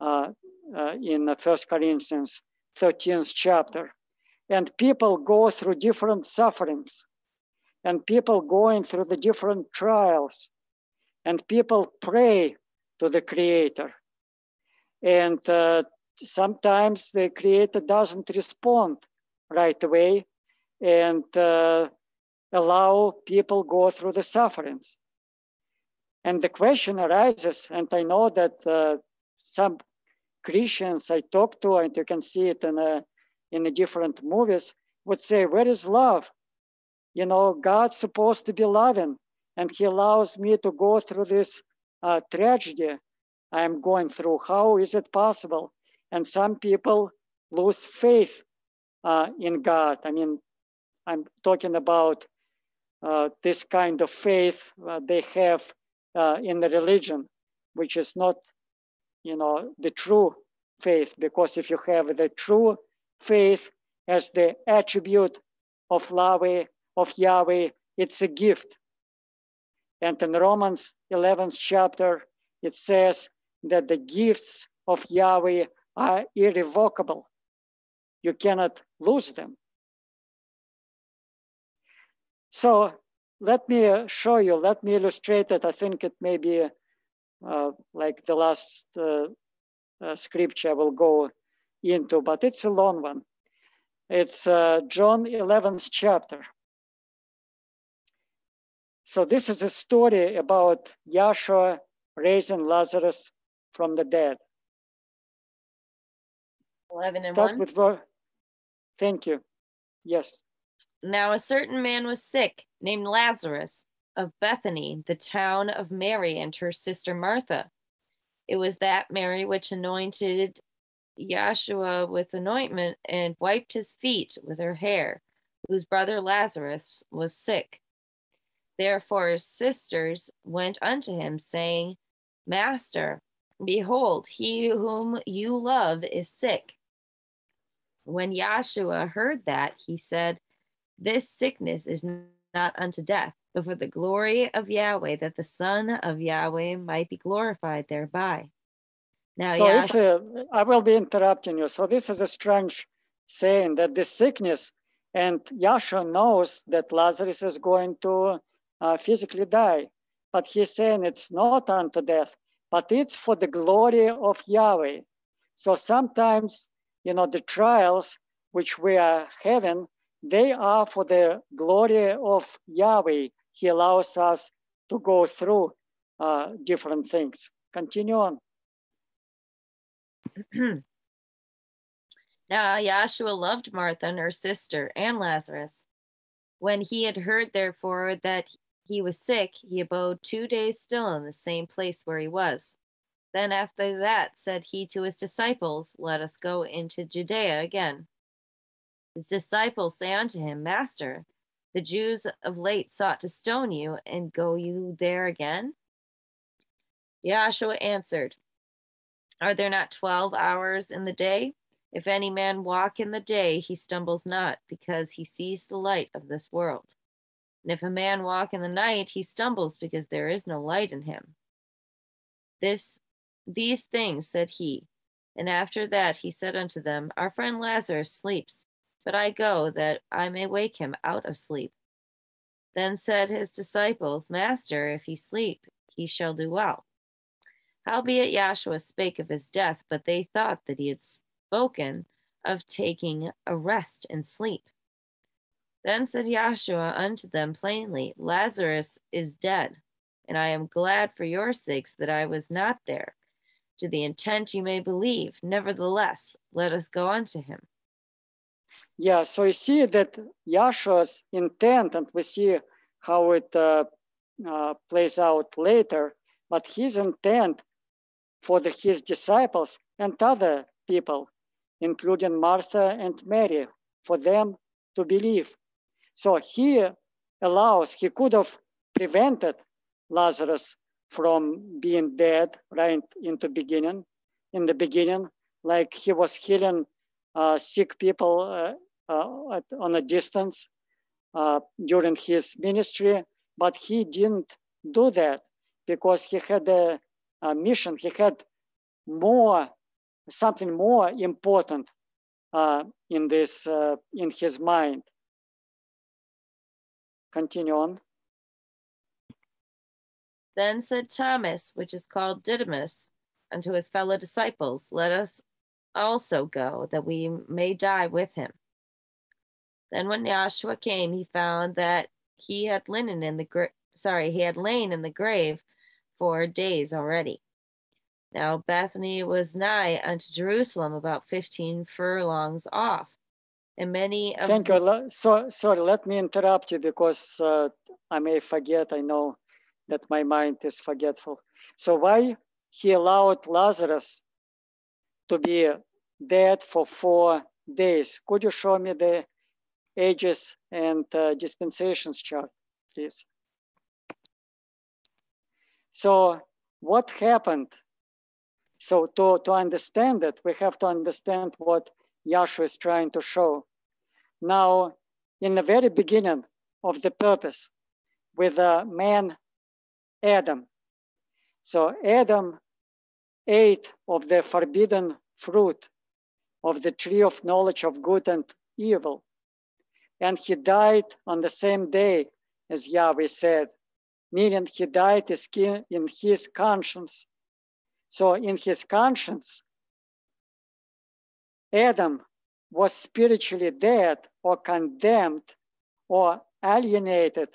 uh, uh, in First Corinthians 13th chapter. And people go through different sufferings, and people going through the different trials, and people pray to the Creator. And uh, sometimes the Creator doesn't respond right away, and uh, allow people go through the sufferings. And the question arises, and I know that uh, some Christians I talk to, and you can see it in a, in the different movies, would say, "Where is love? You know, God's supposed to be loving, and He allows me to go through this uh, tragedy I'm going through. How is it possible?" And some people lose faith uh, in God. I mean, I'm talking about uh, this kind of faith uh, they have uh, in the religion, which is not, you know, the true faith. Because if you have the true faith as the attribute of Yahweh, of Yahweh, it's a gift. And in Romans 11th chapter, it says that the gifts of Yahweh are irrevocable. You cannot lose them. So let me uh, show you, let me illustrate it. I think it may be uh, like the last uh, uh, scripture I will go into, but it's a long one. It's uh, John 11th chapter. So this is a story about Yahshua raising Lazarus from the dead. 11 and Start 1. with, thank you. Yes. Now a certain man was sick, named Lazarus, of Bethany, the town of Mary and her sister Martha. It was that Mary which anointed Yahshua with anointment and wiped his feet with her hair, whose brother Lazarus was sick. Therefore his sisters went unto him, saying, Master, behold, he whom you love is sick. When Yahshua heard that, he said, this sickness is not unto death, but for the glory of Yahweh, that the Son of Yahweh might be glorified thereby. Now, so it's a, I will be interrupting you. So this is a strange saying that this sickness, and Yahshua knows that Lazarus is going to uh, physically die, but he's saying it's not unto death, but it's for the glory of Yahweh. So sometimes, you know, the trials which we are having they are for the glory of Yahweh. He allows us to go through uh, different things. Continue on. [CLEARS THROAT] now Yahshua loved Martha and her sister and Lazarus. When he had heard, therefore, that he was sick, he abode two days still in the same place where he was. Then after that said he to his disciples, Let us go into Judea again. His disciples say unto him, Master, The Jews of late sought to stone you, and go you there again? Yahshua answered, Are there not twelve hours in the day? If any man walk in the day, he stumbles not, because he sees the light of this world. And if a man walk in the night, he stumbles, because there is no light in him. This these things said he. And after that he said unto them, Our friend Lazarus sleeps, but I go that I may wake him out of sleep. Then said his disciples, Master, if he sleep, he shall do well. Howbeit Yahshua spake of his death, but they thought that he had spoken of taking a rest and sleep. Then said Yahshua unto them plainly, Lazarus is dead, and I am glad for your sakes that I was not there, to the intent you may believe. Nevertheless, let us go unto him. Yeah, so you see that Yahshua's intent, and we see how it uh, uh, plays out later, but his intent for the, his disciples and other people, including Martha and Mary, for them to believe. So he allows, he could have prevented Lazarus from being dead right into beginning in the beginning like he was healing uh, sick people uh, uh, at, on a distance uh, during his ministry but he didn't do that because he had a, a mission. He had more something more important uh, in this uh, in his mind continue on then said Thomas, which is called Didymus, unto his fellow disciples, Let us also go, that we may die with him. Then when Yahshua came, he found that he had linen in the gra- sorry, he had lain in the grave for days already. Now Bethany was nigh unto Jerusalem, about fifteen furlongs off, and many of thank you. So sorry, let me interrupt you because uh, I may forget. I know that my mind is forgetful. So why he allowed Lazarus to be dead for four days? Could you show me the ages and uh, dispensations chart, please? So what happened? So to, to understand it, we have to understand what Yahshua is trying to show. Now, in the very beginning of the purpose, with the man Adam. So Adam ate of the forbidden fruit of the tree of knowledge of good and evil. And he died on the same day as Yahweh said, meaning he died in his conscience. So in his conscience, Adam was spiritually dead or condemned or alienated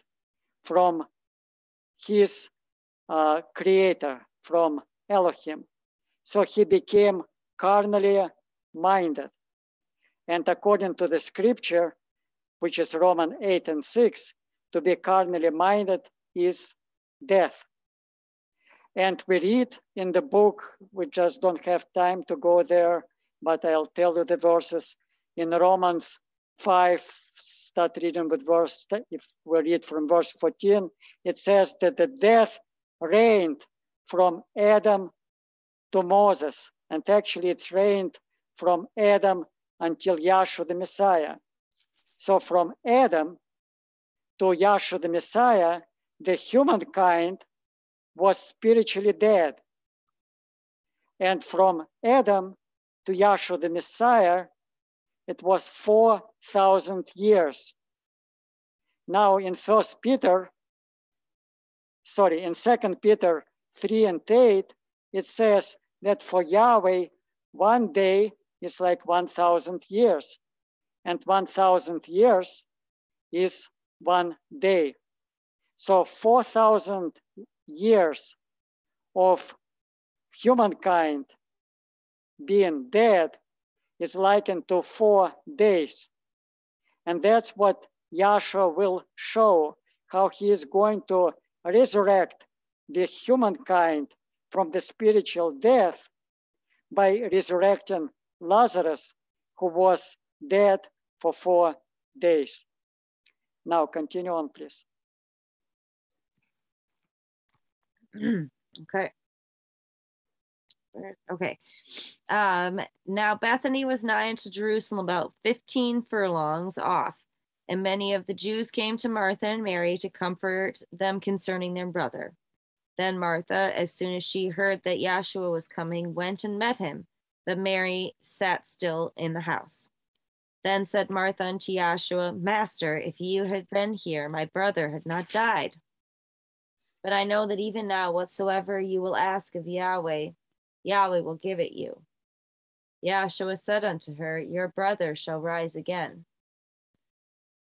from his uh, creator from Elohim. So he became carnally minded. And according to the scripture, which is Roman 8 and 6, to be carnally minded is death. And we read in the book, we just don't have time to go there, but I'll tell you the verses in Romans 5, start reading with verse, if we read from verse 14, it says that the death reigned from Adam to Moses. And actually it's reigned from Adam until Yahshua the Messiah. So from Adam to Yahshua the Messiah, the humankind was spiritually dead. And from Adam to Yahshua the Messiah, it was 4,000 years. Now in First Peter, sorry, in Second Peter 3 and 8, it says that for Yahweh, one day is like 1,000 years, and 1,000 years is one day. So 4,000 years of humankind being dead is likened to four days. And that's what Yahshua will show, how he is going to resurrect the humankind from the spiritual death by resurrecting Lazarus, who was dead for four days. Now continue on, please. [CLEARS THROAT] okay. Okay. Um, now Bethany was nigh unto Jerusalem, about 15 furlongs off. And many of the Jews came to Martha and Mary to comfort them concerning their brother. Then Martha, as soon as she heard that Yahshua was coming, went and met him, but Mary sat still in the house. Then said Martha unto Yahshua, Master, if you had been here, my brother had not died. But I know that even now, whatsoever you will ask of Yahweh, Yahweh will give it you. Yahshua said unto her, Your brother shall rise again.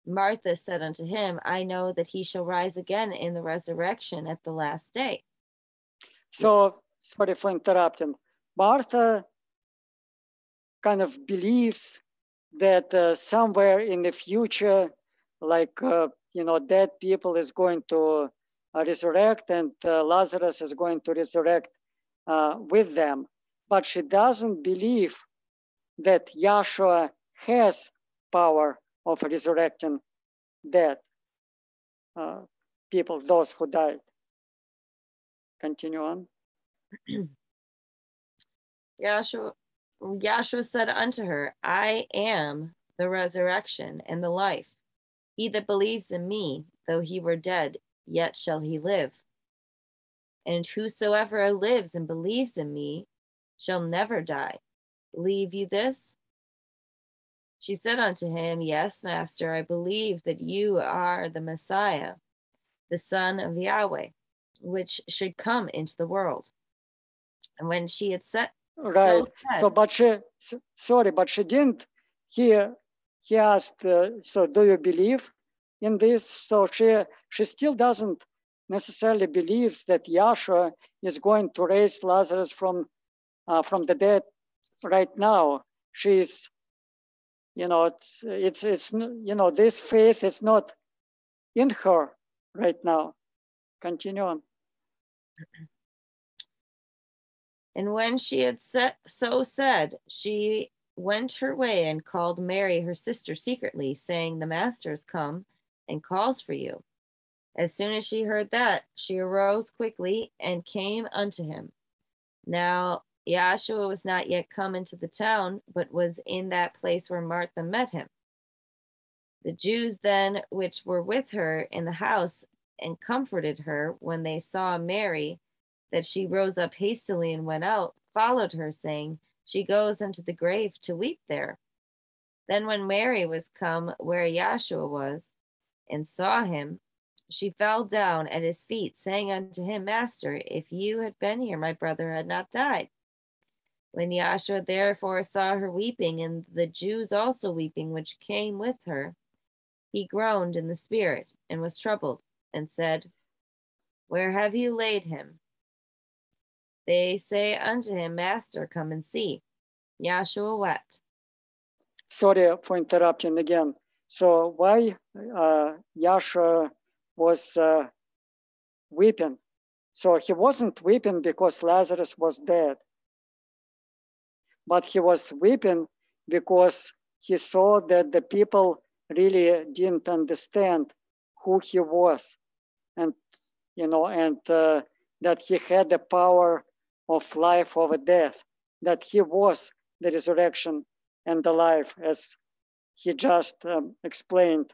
Martha said unto him, I know that he shall rise again in the resurrection at the last day. So, sorry for interrupting. Martha kind of believes that uh, somewhere in the future, like, uh, you know, dead people is going to uh, resurrect and uh, Lazarus is going to resurrect uh, with them. But she doesn't believe that Yahshua has power of resurrecting dead uh, people, those who died. Continue on. [CLEARS THROAT] Yahshua, Yahshua said unto her, I am the resurrection and the life. He that believes in me, though he were dead, yet shall he live. And whosoever lives and believes in me shall never die. Believe you this? She said unto him, Yes, Master, I believe that you are the Messiah, the Son of Yahweh, which should come into the world. And when she had said, Right. so, said, So, but she, s- sorry, but she didn't. He, he asked, uh, so do you believe in this? So she, she still doesn't necessarily believes that Yahshua is going to raise Lazarus from, uh, from the dead right now. She's, you know, it's, it's, it's, you know, this faith is not in her right now. Continue on. And when she had set, so said, she went her way and called Mary, her sister, secretly, saying, The master is come and calls for you. As soon as she heard that, she arose quickly and came unto him. Now Yahshua was not yet come into the town, but was in that place where Martha met him. The Jews then, which were with her in the house and comforted her when they saw Mary, that she rose up hastily and went out, followed her, saying, She goes unto the grave to weep there. Then, when Mary was come where Yahshua was, and saw him, she fell down at his feet, saying unto him, Master, if you had been here, my brother had not died. When Yahshua therefore saw her weeping, and the Jews also weeping, which came with her, he groaned in the spirit, and was troubled, and said, Where have you laid him? They say unto him, Master, come and see. Yahshua wept. Sorry for interrupting again. So why uh, Yahshua was uh, weeping? So he wasn't weeping because Lazarus was dead, but he was weeping because he saw that the people really didn't understand who he was, and you know, and uh, that he had the power of life over death, that he was the resurrection and the life, as he just um, explained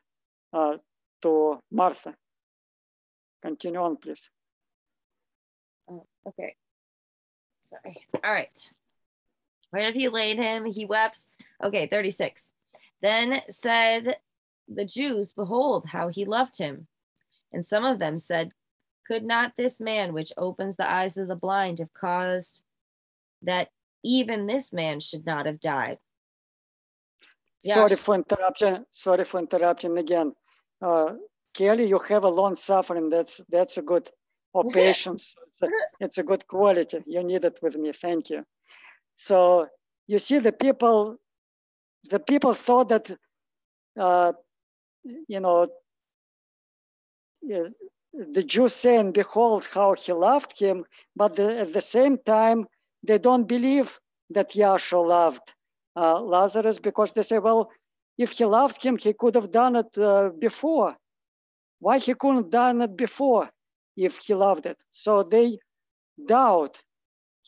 uh, to Martha. Continue on, please. Oh, okay. Sorry. All right. Where have he laid him? He wept. Okay, 36. Then said the Jews, Behold, how he loved him. And some of them said, Could not this man which opens the eyes of the blind have caused that even this man should not have died? Yeah. Sorry for interruption. Sorry for interruption again. Uh, Kelly, you have a long suffering. That's that's a good or patience. It's a, it's a good quality. You need it with me. Thank you. So you see, the people, the people thought that, uh, you know, the Jews saying, "Behold, how he loved him," but the, at the same time, they don't believe that Yahshua loved uh, Lazarus because they say, "Well, if he loved him, he could have done it uh, before. Why he couldn't done it before if he loved it? So they doubt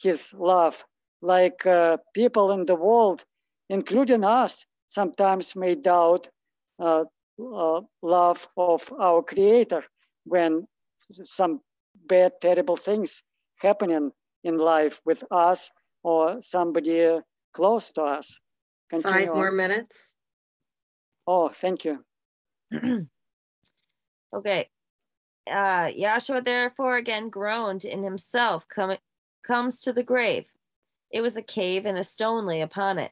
his love, like uh, people in the world, including us, sometimes may doubt uh, uh, love of our Creator when some bad, terrible things happening in life with us or somebody close to us. Continue Five more minutes. Oh, thank you. [CLEARS THROAT] okay. Uh, Yahshua therefore again groaned in himself, come, comes to the grave. It was a cave and a stone lay upon it.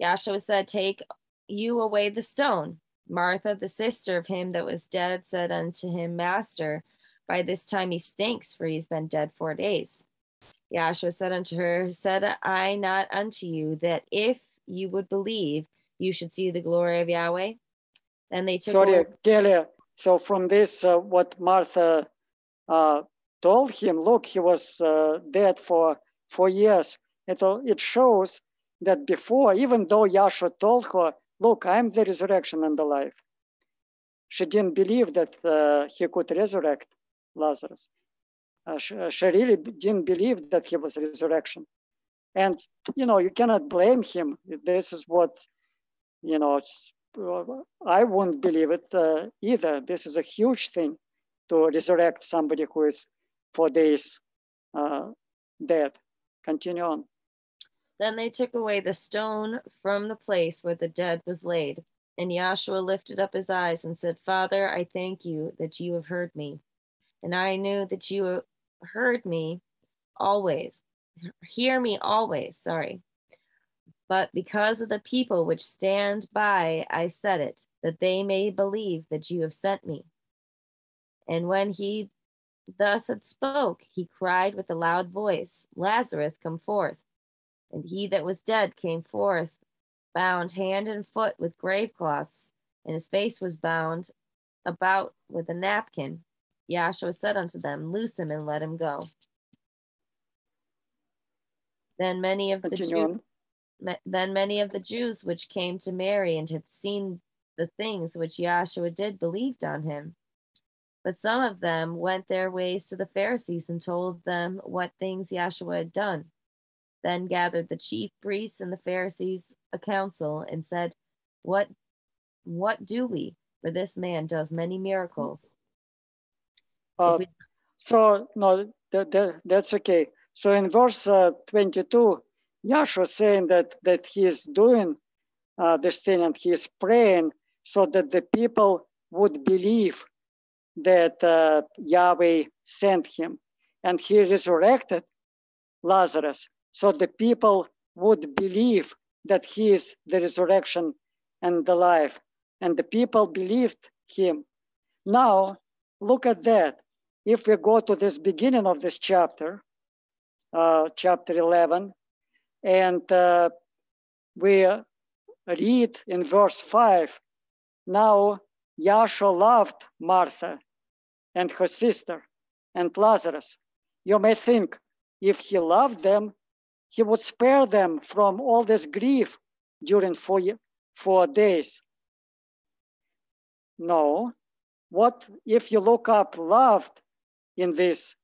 Yahshua said, Take you away the stone. Martha, the sister of him that was dead, said unto him, Master, by this time he stinks, for he's been dead four days. Yahshua said unto her, Said I not unto you that if you would believe, you should see the glory of Yahweh? Then they took. Sorry, Kelly. So from this, uh, what Martha uh, told him, look, he was uh, dead for four years. It, it shows that before, even though Yahshua told her, look, I'm the resurrection and the life, she didn't believe that uh, he could resurrect Lazarus. Uh, she, uh, she, really didn't believe that he was resurrection. And, you know, you cannot blame him. This is what, you know, I wouldn't believe it uh, either. This is a huge thing to resurrect somebody who is four days uh, dead. Continue on. Then they took away the stone from the place where the dead was laid. And Yahshua lifted up his eyes and said, Father, I thank you that you have heard me. And I knew that you heard me always. Hear me always, sorry. But because of the people which stand by, I said it, that they may believe that you have sent me. And when he thus had spoke, he cried with a loud voice, Lazarus, come forth. And he that was dead came forth, bound hand and foot with grave cloths, and his face was bound about with a napkin. Yahshua said unto them, Loose him and let him go. Then many of the Jews, then many of the Jews which came to Mary and had seen the things which Yahshua did believed on him. But some of them went their ways to the Pharisees and told them what things Yahshua had done. Then gathered the chief priests and the Pharisees a council and said, What what do we? For this man does many miracles. Uh, we... So no, that, that, that's okay. So in verse uh, 22, Yahshua saying that that he is doing uh, this thing and he is praying so that the people would believe that uh, Yahweh sent him, and he resurrected Lazarus so the people would believe that he is the resurrection and the life, and the people believed him. Now, look at that. If we go to this beginning of this chapter, uh, chapter 11, and uh, we read in verse 5 now Yahshua loved Martha and her sister and Lazarus. You may think if he loved them, he would spare them from all this grief during four, four days. No. What if you look up loved in this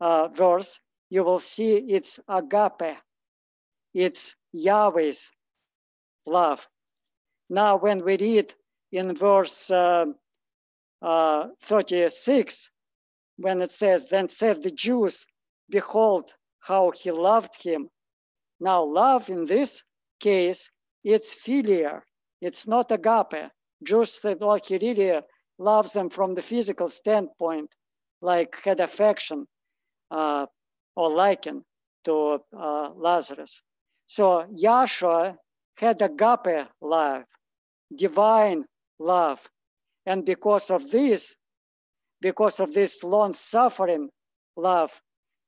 uh, verse, you will see it's agape. It's Yahweh's love. Now, when we read in verse uh, uh, 36, when it says, Then said the Jews, Behold, how he loved him. Now, love in this case, it's filial, it's not agape. Jews said, oh, he really loves them from the physical standpoint, like had affection uh, or liking to uh, Lazarus. So Yahshua had agape love, divine love. And because of this, because of this long suffering love,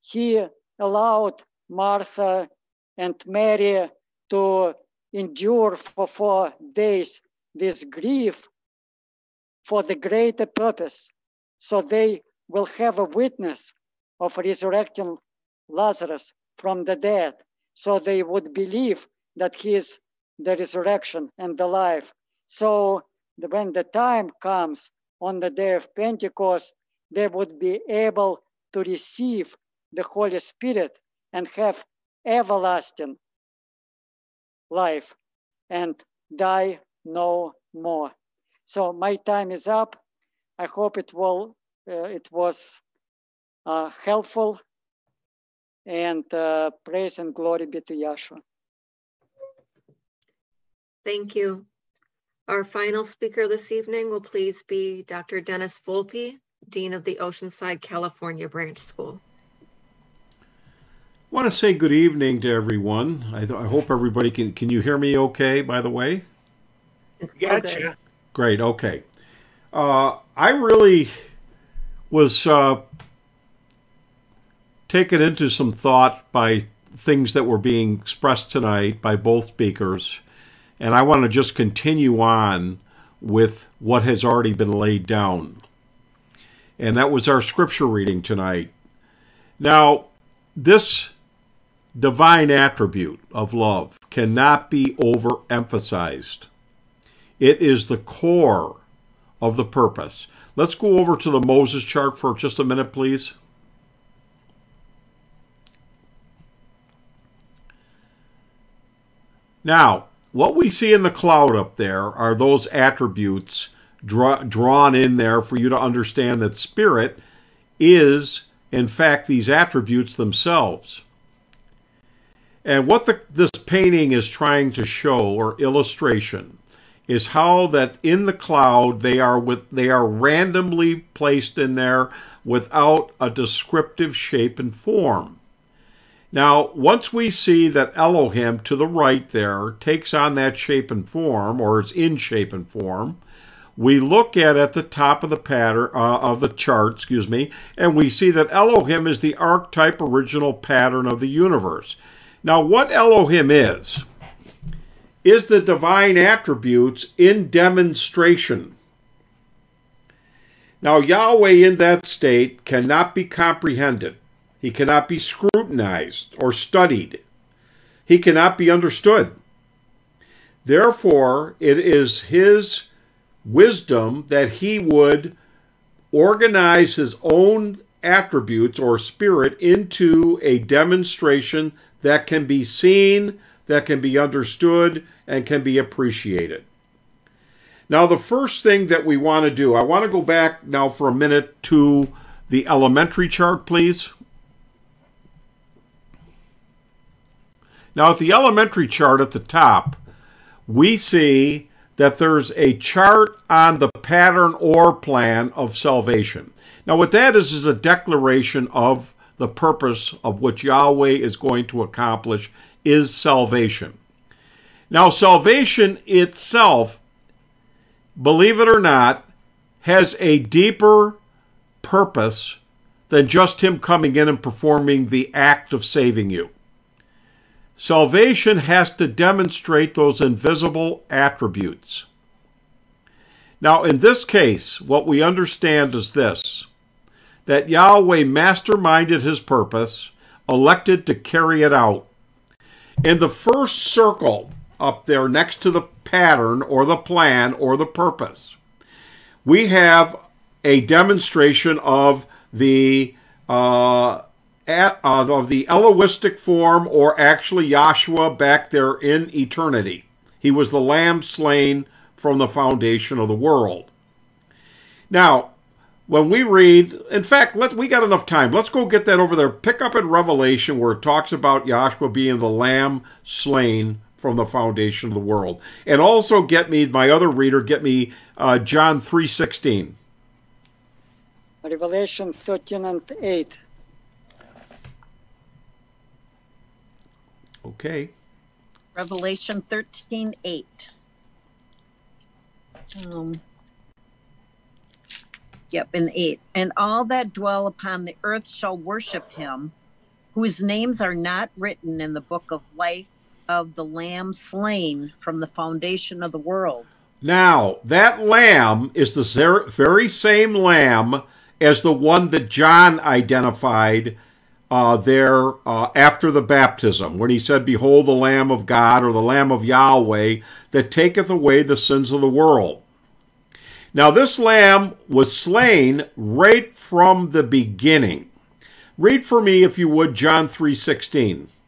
he allowed Martha and Mary to endure for four days this grief for the greater purpose. So they will have a witness of resurrecting Lazarus from the dead so they would believe that he is the resurrection and the life. So when the time comes on the day of Pentecost, they would be able to receive the Holy Spirit and have everlasting life and die no more. So my time is up. I hope it will. Uh, it was uh, helpful. And uh, praise and glory be to Yahshua. Thank you. Our final speaker this evening will please be Dr. Dennis Volpe, Dean of the Oceanside, California Branch School. I want to say good evening to everyone. I, I hope everybody can. Can you hear me okay, by the way? Gotcha. Great. Okay. Uh, I really was uh, taken into some thought by things that were being expressed tonight by both speakers, and I want to just continue on with what has already been laid down. And that was our scripture reading tonight. Now, this divine attribute of love cannot be overemphasized. It is the core of the purpose. Let's go over to the Moses chart for just a minute, please. Now, what we see in the cloud up there are those attributes draw, drawn in there for you to understand that spirit is, in fact, these attributes themselves. And what the, this painting is trying to show or illustration is how that in the cloud they are with they are randomly placed in there without a descriptive shape and form. Now, once we see that Elohim to the right there takes on that shape and form, or is in shape and form, we look at at the top of the pattern uh, of the chart, excuse me, and we see that Elohim is the archetype original pattern of the universe. Now, what Elohim is, is the divine attributes in demonstration. Now, Yahweh in that state cannot be comprehended. He cannot be scrutinized or studied. He cannot be understood. Therefore, it is his wisdom that he would organize his own attributes or spirit into a demonstration that can be seen, that can be understood, and can be appreciated. Now, the first thing that we want to do, I want to go back now for a minute to the elementary chart, please. Now, at the elementary chart at the top, we see that there's a chart on the pattern or plan of salvation. Now, what that is, is a declaration of the purpose of what Yahweh is going to accomplish is salvation. Now, salvation itself, believe it or not, has a deeper purpose than just Him coming in and performing the act of saving you. Salvation has to demonstrate those invisible attributes. Now, in this case, what we understand is this that Yahweh masterminded his purpose, elected to carry it out. In the first circle up there next to the pattern or the plan or the purpose, we have a demonstration of the uh, at, uh, of the Elohistic form, or actually Yahshua back there in eternity. He was the lamb slain from the foundation of the world. Now, when we read, in fact, let we got enough time. Let's go get that over there. Pick up in Revelation where it talks about Yahshua being the lamb slain from the foundation of the world. And also get me, my other reader, get me uh, John 3.16. Revelation 13 and 8. Okay. Revelation 13 8. Um, Yep, and eight. And all that dwell upon the earth shall worship him, whose names are not written in the book of life of the Lamb slain from the foundation of the world. Now, that lamb is the very same lamb as the one that John identified uh, there uh, after the baptism when he said, Behold the Lamb of God or the Lamb of Yahweh that taketh away the sins of the world. Now, this lamb was slain right from the beginning. Read for me, if you would, John 3.16. Right?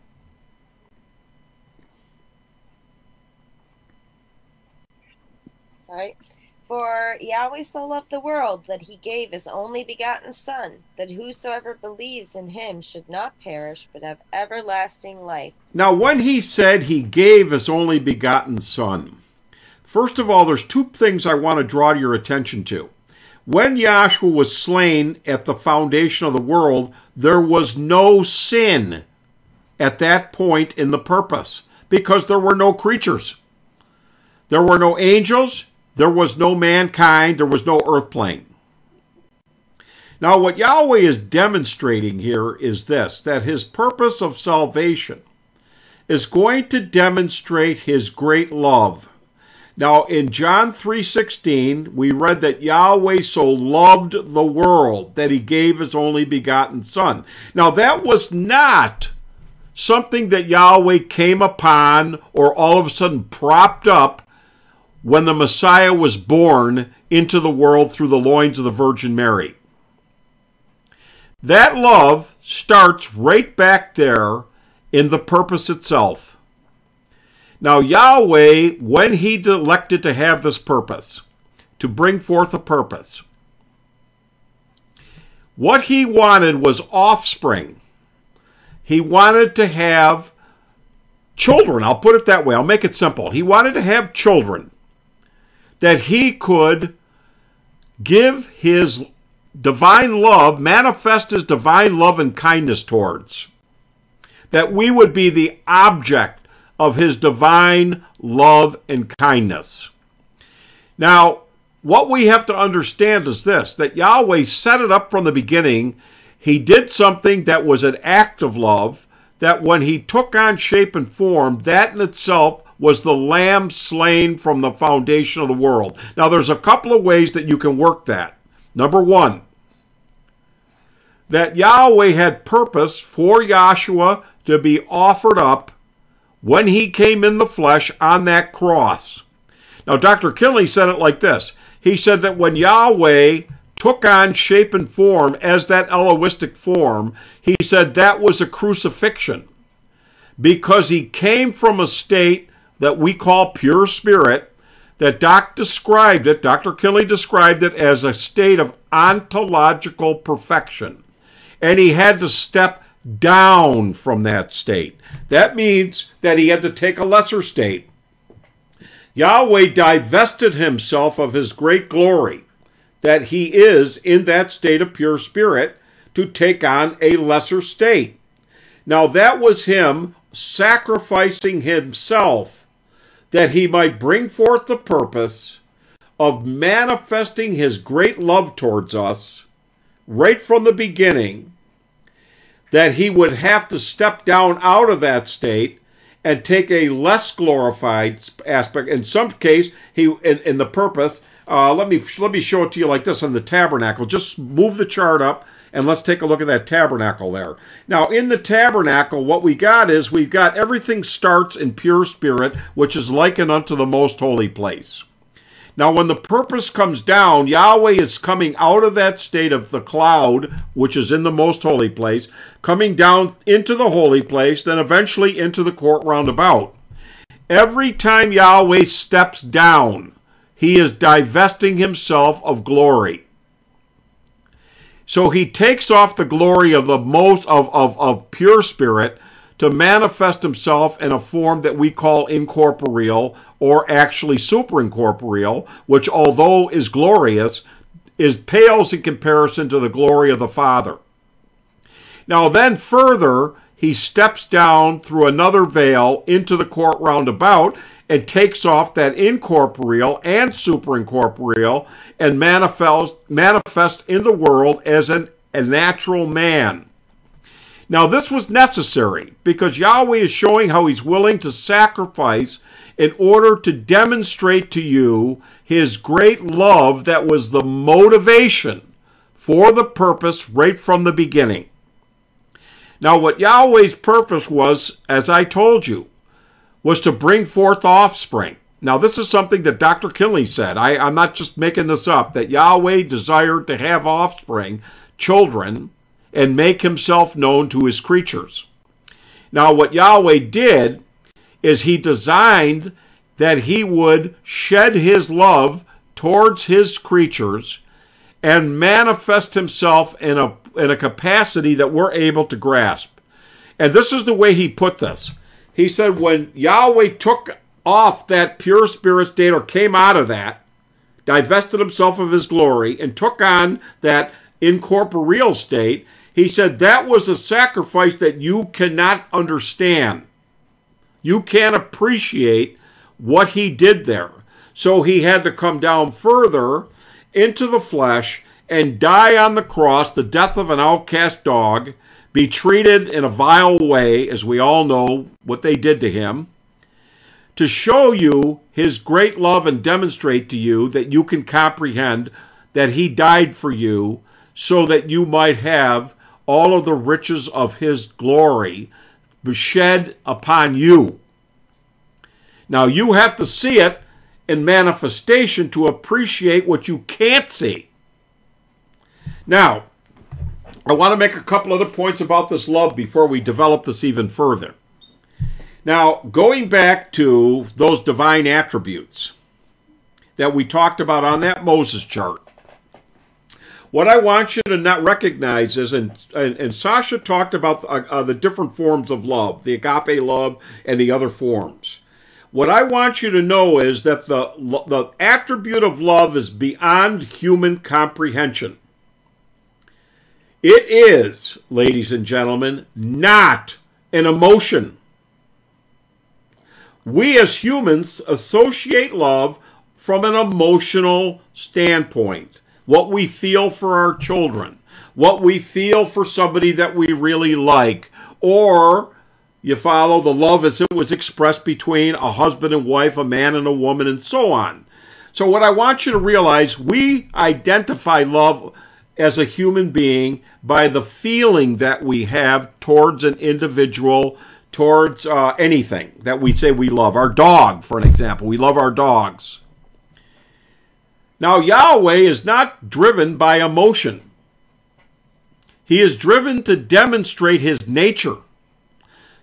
For Yahweh so loved the world that he gave his only begotten Son, that whosoever believes in him should not perish, but have everlasting life. Now, when he said he gave his only begotten Son, first of all, there's two things I want to draw your attention to. When Yahshua was slain at the foundation of the world, there was no sin at that point in the purpose because there were no creatures. There were no angels, there was no mankind, there was no earth plane. Now, what Yahweh is demonstrating here is this that his purpose of salvation is going to demonstrate his great love. Now, in John 3:16, we read that Yahweh so loved the world that he gave his only begotten son. Now, that was not something that Yahweh came upon or all of a sudden propped up when the Messiah was born into the world through the loins of the Virgin Mary. That love starts right back there in the purpose itself. Now, Yahweh, when he elected to have this purpose, to bring forth a purpose, what he wanted was offspring. He wanted to have children. I'll put it that way. I'll make it simple. He wanted to have children that he could give his divine love, manifest his divine love and kindness towards. That we would be the object of his divine love and kindness. Now, what we have to understand is this that Yahweh set it up from the beginning. He did something that was an act of love, that when he took on shape and form, that in itself was the lamb slain from the foundation of the world. Now, there's a couple of ways that you can work that. Number one, that Yahweh had purpose for Yahshua to be offered up when he came in the flesh on that cross. Now, Dr. Kinley said it like this He said that when Yahweh took on shape and form as that Elohistic form, he said that was a crucifixion because he came from a state that we call pure spirit, that Doc described it, Dr. Kelly described it as a state of ontological perfection. And he had to step down from that state. That means that he had to take a lesser state. Yahweh divested himself of his great glory, that he is in that state of pure spirit, to take on a lesser state. Now, that was him sacrificing himself that he might bring forth the purpose of manifesting his great love towards us right from the beginning, that he would have to step down out of that state and take a less glorified aspect. In some case, he in, in the purpose. Uh, let me let me show it to you like this on the tabernacle. Just move the chart up and let's take a look at that tabernacle there. Now, in the tabernacle, what we got is we've got everything starts in pure spirit, which is likened unto the most holy place. Now, when the purpose comes down, Yahweh is coming out of that state of the cloud, which is in the most holy place, coming down into the holy place, then eventually into the court round about. Every time Yahweh steps down, he is divesting himself of glory. So he takes off the glory of the most of, of, of pure spirit to manifest himself in a form that we call incorporeal or actually superincorporeal, which although is glorious, is pales in comparison to the glory of the Father. Now then further, he steps down through another veil into the court roundabout and takes off that incorporeal and superincorporeal and manifests manifest in the world as an, a natural man. Now, this was necessary because Yahweh is showing how he's willing to sacrifice in order to demonstrate to you his great love that was the motivation for the purpose right from the beginning. Now, what Yahweh's purpose was, as I told you, was to bring forth offspring. Now, this is something that Dr. Kinley said. I, I'm not just making this up, that Yahweh desired to have offspring, children, and make himself known to his creatures. Now, what Yahweh did is he designed that he would shed his love towards his creatures and manifest himself in a, in a capacity that we're able to grasp. And this is the way he put this. He said, when Yahweh took off that pure spirit state or came out of that, divested himself of his glory, and took on that incorporeal state, he said that was a sacrifice that you cannot understand. You can't appreciate what he did there. So he had to come down further into the flesh and die on the cross, the death of an outcast dog, be treated in a vile way, as we all know what they did to him, to show you his great love and demonstrate to you that you can comprehend that he died for you so that you might have all of the riches of his glory shed upon you. Now you have to see it in manifestation to appreciate what you can't see. Now, I want to make a couple other points about this love before we develop this even further. Now, going back to those divine attributes that we talked about on that Moses chart, what I want you to not recognize is, and, and, and Sasha talked about uh, uh, the different forms of love, the agape love and the other forms. What I want you to know is that the, the attribute of love is beyond human comprehension. It is, ladies and gentlemen, not an emotion. We as humans associate love from an emotional standpoint. What we feel for our children, what we feel for somebody that we really like, or you follow the love as it was expressed between a husband and wife, a man and a woman, and so on. So, what I want you to realize, we identify love as a human being by the feeling that we have towards an individual, towards uh, anything that we say we love. Our dog, for an example, we love our dogs. Now, Yahweh is not driven by emotion. He is driven to demonstrate his nature.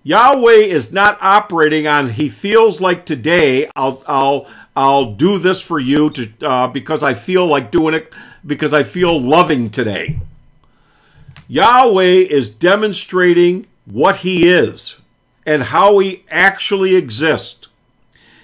Yahweh is not operating on he feels like today I'll I'll I'll do this for you to uh, because I feel like doing it because I feel loving today. Yahweh is demonstrating what he is and how he actually exists.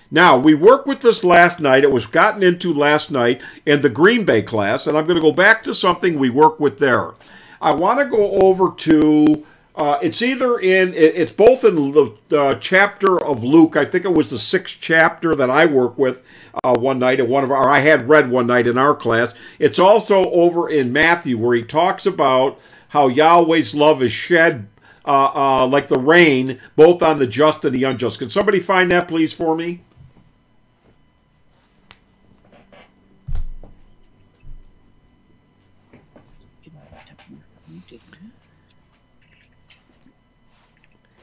Now, we worked with this last night. It was gotten into last night in the Green Bay class, and I'm going to go back to something we worked with there. I want to go over to uh, it's either in it's both in the uh, chapter of Luke. I think it was the sixth chapter that I work with uh, one night at one of our. I had read one night in our class. It's also over in Matthew where he talks about how Yahweh's love is shed uh, uh, like the rain, both on the just and the unjust. Can somebody find that, please, for me?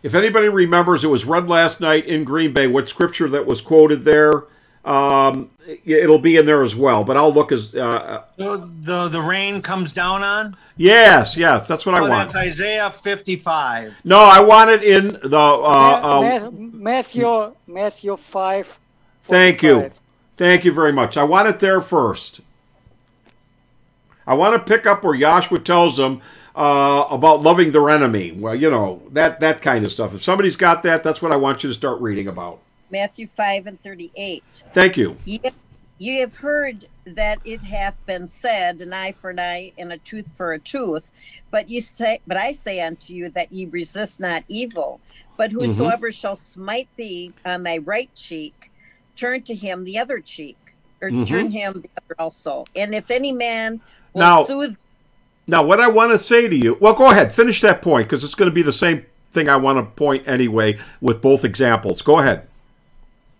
If anybody remembers, it was read last night in Green Bay. What scripture that was quoted there? Um, it'll be in there as well. But I'll look as uh, so the the rain comes down on. Yes, yes, that's what oh, I want. That's Isaiah fifty-five. No, I want it in the uh, uh, Matthew Matthew five. Thank you, thank you very much. I want it there first. I want to pick up where Yahshua tells them uh, about loving their enemy. Well, you know that that kind of stuff. If somebody's got that, that's what I want you to start reading about. Matthew five and thirty-eight. Thank you. Ye, ye have heard that it hath been said, an eye for an eye and a tooth for a tooth. But you say, but I say unto you that ye resist not evil. But Mm-hmm. whosoever shall smite thee on thy right cheek, turn to him the other cheek, or Mhm. turn him the other also. And if any man will Now- soothe Now, what I want to say to you, well, go ahead, finish that point because it's going to be the same thing I want to point anyway with both examples. Go ahead.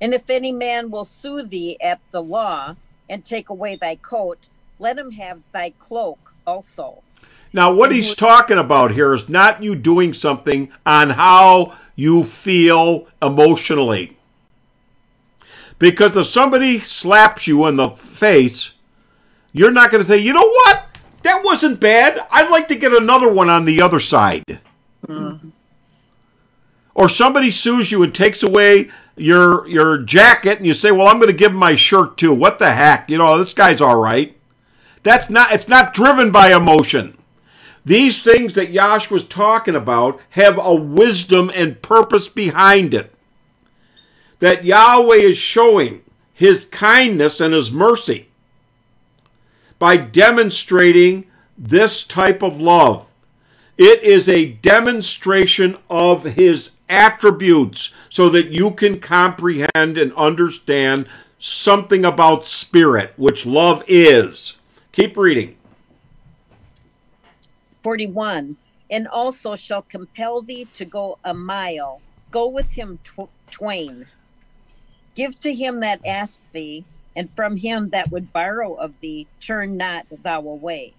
And if any man will sue thee at the law and take away thy coat, let him have thy cloak also. Now, what he's talking about here is not you doing something on how you feel emotionally. Because if somebody slaps you in the face, you're not going to say, you know what? That wasn't bad. I'd like to get another one on the other side. Mm-hmm. Or somebody sues you and takes away your your jacket and you say, "Well, I'm going to give him my shirt too." What the heck? You know, this guy's all right. That's not it's not driven by emotion. These things that Yahshua was talking about have a wisdom and purpose behind it. That Yahweh is showing his kindness and his mercy by demonstrating this type of love. It is a demonstration of his attributes so that you can comprehend and understand something about spirit, which love is. Keep reading. 41 and also shall compel thee to go a mile go with him tw- twain give to him that asked thee and from him that would borrow of thee turn not thou away.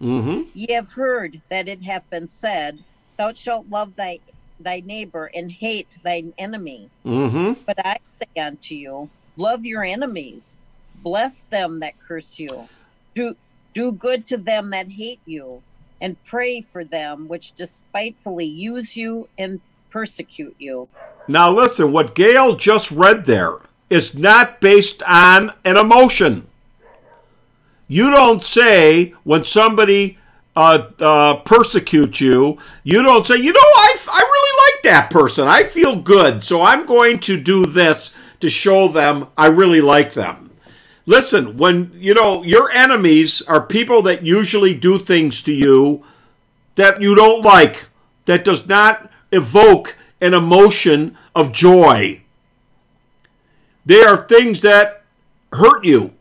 Mm-hmm. ye have heard that it hath been said thou shalt love thy thy neighbor and hate thine enemy. Mm-hmm. but i say unto you love your enemies. Bless them that curse you. Do do good to them that hate you. And pray for them which despitefully use you and persecute you. Now listen, what Gail just read there is not based on an emotion. You don't say when somebody uh, uh, persecutes you, you don't say, you know, I, I really like that person. I feel good, so I'm going to do this to show them I really like them. Listen, when, you know, your enemies are people that usually do things to you that you don't like, that does not evoke an emotion of joy. They are things that hurt you.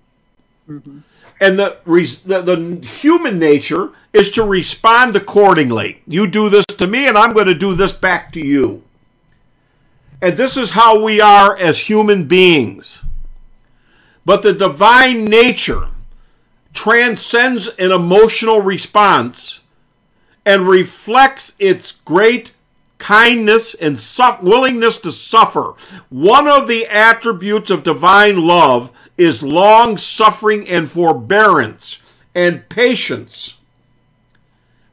Mm-hmm. And the, the the human nature is to respond accordingly. You do this to me, and I'm going to do this back to you. And this is how we are as human beings. But the divine nature transcends an emotional response and reflects its great kindness and su- willingness to suffer. One of the attributes of divine love is long suffering and forbearance and patience.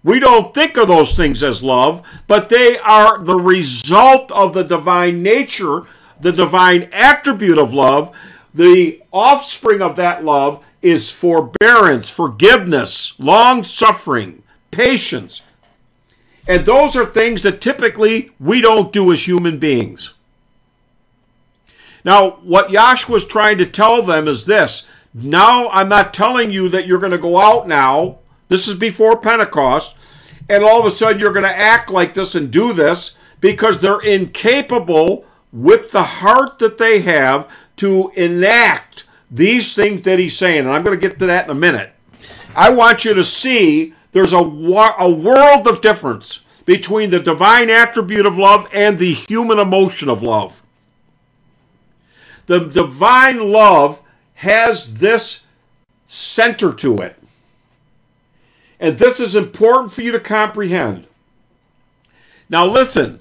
We don't think of those things as love, but they are the result of the divine nature, the divine attribute of love. The offspring of that love is forbearance, forgiveness, long suffering, patience. And those are things that typically we don't do as human beings. Now, what Yahshua was trying to tell them is this. Now, I'm not telling you that you're going to go out now. This is before Pentecost. And all of a sudden, you're going to act like this and do this because they're incapable with the heart that they have to enact these things that he's saying. And I'm going to get to that in a minute. I want you to see there's a, a world of difference between the divine attribute of love and the human emotion of love. The divine love has this center to it. And this is important for you to comprehend. Now, listen,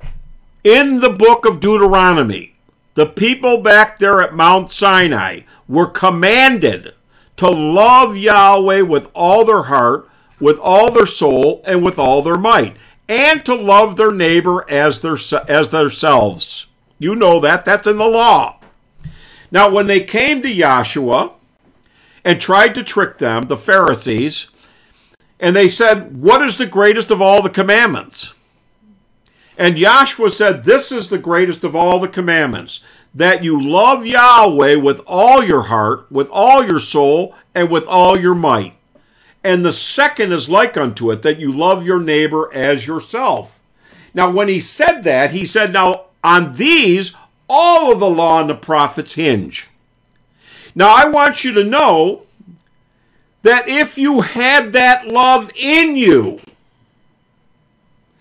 in the book of Deuteronomy, the people back there at Mount Sinai were commanded to love Yahweh with all their heart, with all their soul, and with all their might, and to love their neighbor as their as themselves. You know that that's in the law. Now, when they came to Yahshua and tried to trick them, the Pharisees, and they said, "What is the greatest of all the commandments?" And Yahshua said, This is the greatest of all the commandments that you love Yahweh with all your heart, with all your soul, and with all your might. And the second is like unto it, that you love your neighbor as yourself. Now, when he said that, he said, Now, on these, all of the law and the prophets hinge. Now, I want you to know that if you had that love in you,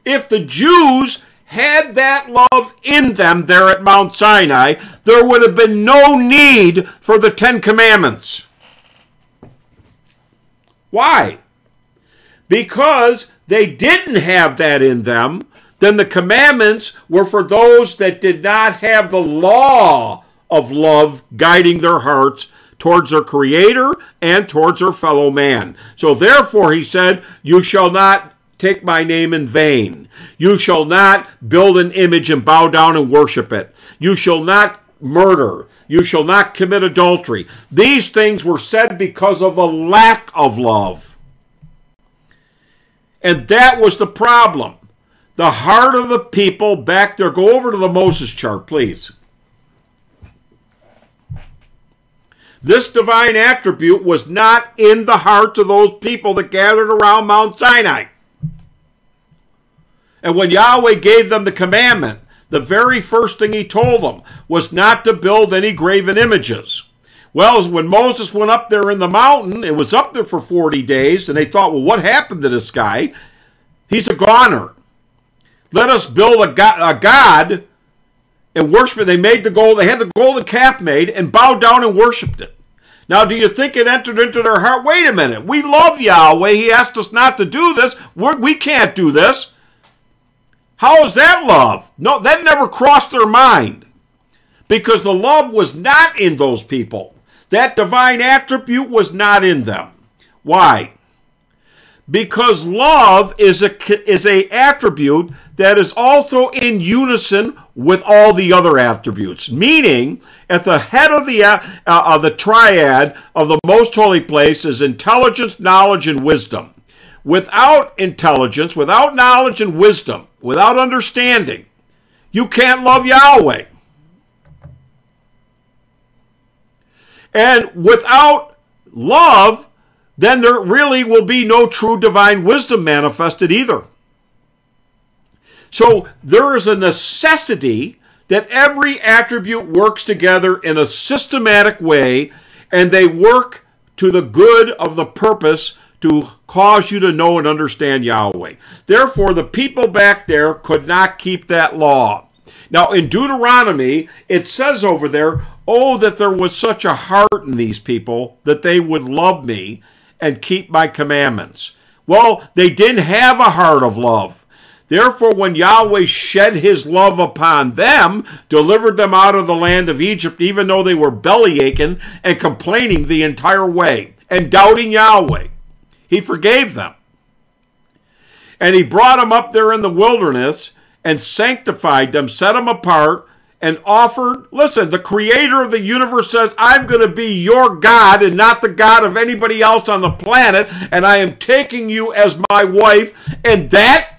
if the Jews had that love in them there at Mount Sinai, there would have been no need for the Ten Commandments. Why? Because they didn't have that in them, then the commandments were for those that did not have the law of love guiding their hearts towards their creator and towards their fellow man. So therefore he said, you shall not take my name in vain. You shall not build an image and bow down and worship it. You shall not murder. You shall not commit adultery. These things were said because of a lack of love. And that was the problem. The heart of the people back there. Go over to the Moses chart, please. This divine attribute was not in the hearts of those people that gathered around Mount Sinai. And when Yahweh gave them the commandment, the very first thing he told them was not to build any graven images. Well, when Moses went up there in the mountain, it was up there for 40 days, and they thought, well, what happened to this guy? He's a goner. Let us build a god, a god and worship it. They made the gold, they had the golden calf made and bowed down and worshiped it. Now, do you think it entered into their heart? Wait a minute. We love Yahweh. He asked us not to do this. We're, we can not do this. How is that love? No, that never crossed their mind because the love was not in those people. That divine attribute was not in them. Why? Because love is a is a attribute that is also in unison with all the other attributes. Meaning, at the head of the uh, of the triad of the most holy place is intelligence, knowledge, and wisdom. Without intelligence, without knowledge and wisdom, without understanding, you can't love Yahweh. And without love, then there really will be no true divine wisdom manifested either. So there is a necessity that every attribute works together in a systematic way and they work to the good of the purpose to cause you to know and understand Yahweh. Therefore, the people back there could not keep that law. Now, in Deuteronomy, it says over there, Oh, that there was such a heart in these people that they would love me and keep my commandments. Well, they didn't have a heart of love. Therefore, when Yahweh shed his love upon them, delivered them out of the land of Egypt, even though they were belly aching and complaining the entire way and doubting Yahweh, he forgave them. And he brought them up there in the wilderness and sanctified them, set them apart, and offered. Listen, the creator of the universe says, I'm going to be your God and not the God of anybody else on the planet, and I am taking you as my wife. And that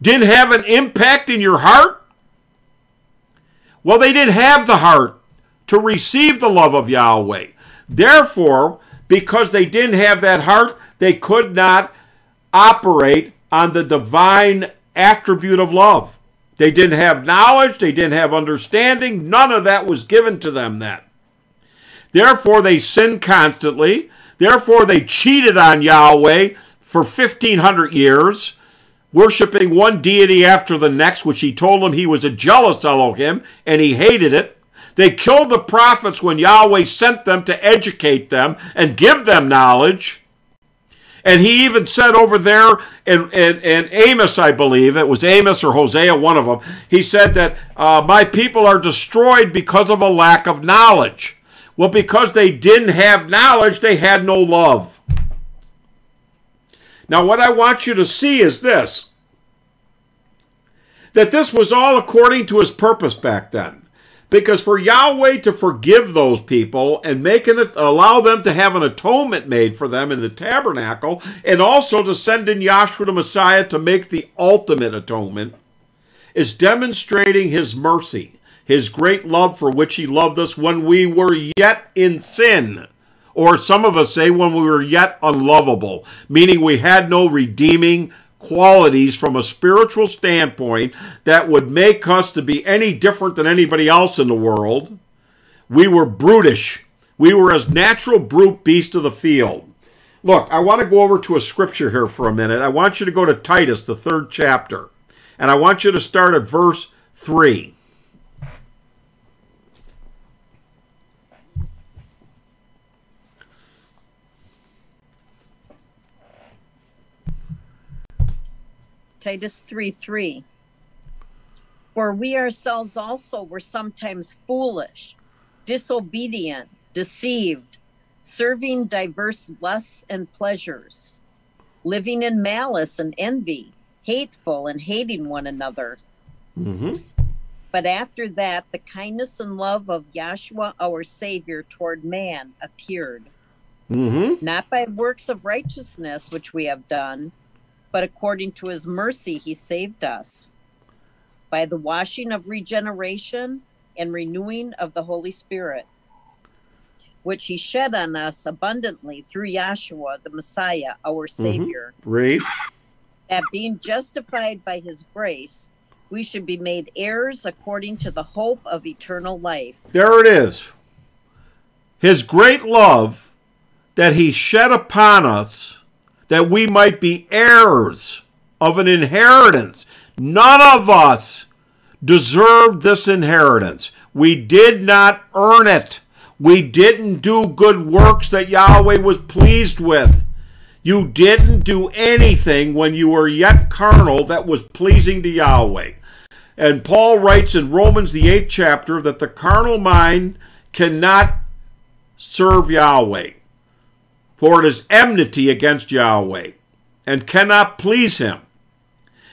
didn't have an impact in your heart? Well, they didn't have the heart to receive the love of Yahweh. Therefore, because they didn't have that heart, they could not operate on the divine attribute of love. They didn't have knowledge, they didn't have understanding, none of that was given to them then. Therefore, they sinned constantly. Therefore, they cheated on Yahweh for 1500 years, worshiping one deity after the next, which he told them he was a jealous Elohim and he hated it. They killed the prophets when Yahweh sent them to educate them and give them knowledge. And he even said over there in, in, in, Amos, I believe, it was Amos or Hosea, one of them, he said that uh, my people are destroyed because of a lack of knowledge. Well, because they didn't have knowledge, they had no love. Now, what I want you to see is this that this was all according to his purpose back then. Because for Yahweh to forgive those people and make an, allow them to have an atonement made for them in the tabernacle, and also to send in Yahshua the Messiah to make the ultimate atonement, is demonstrating his mercy, his great love for which he loved us when we were yet in sin. Or some of us say when we were yet unlovable, meaning we had no redeeming qualities from a spiritual standpoint that would make us to be any different than anybody else in the world. We were brutish. We were as natural brute beasts of the field. Look, I want to go over to a scripture here for a minute. I want you to go to Titus, the third chapter, and I want you to start at verse 3. Titus 3 3. For we ourselves also were sometimes foolish, disobedient, deceived, serving diverse lusts and pleasures, living in malice and envy, hateful and hating one another. Mm-hmm. But after that, the kindness and love of Yahshua our Savior toward man appeared, hmm not by works of righteousness which we have done, but according to his mercy he saved us, by the washing of regeneration and renewing of the Holy Spirit, which he shed on us abundantly through Yahshua the Messiah, our mm-hmm. Savior. Read. that being justified by his grace, we should be made heirs according to the hope of eternal life. There it is. His great love that he shed upon us that we might be heirs of an inheritance. None of us deserved this inheritance. We did not earn it. We didn't do good works that Yahweh was pleased with. You didn't do anything when you were yet carnal that was pleasing to Yahweh. And Paul writes in Romans, the eighth chapter, that the carnal mind cannot serve Yahweh, for it is enmity against Yahweh and cannot please him.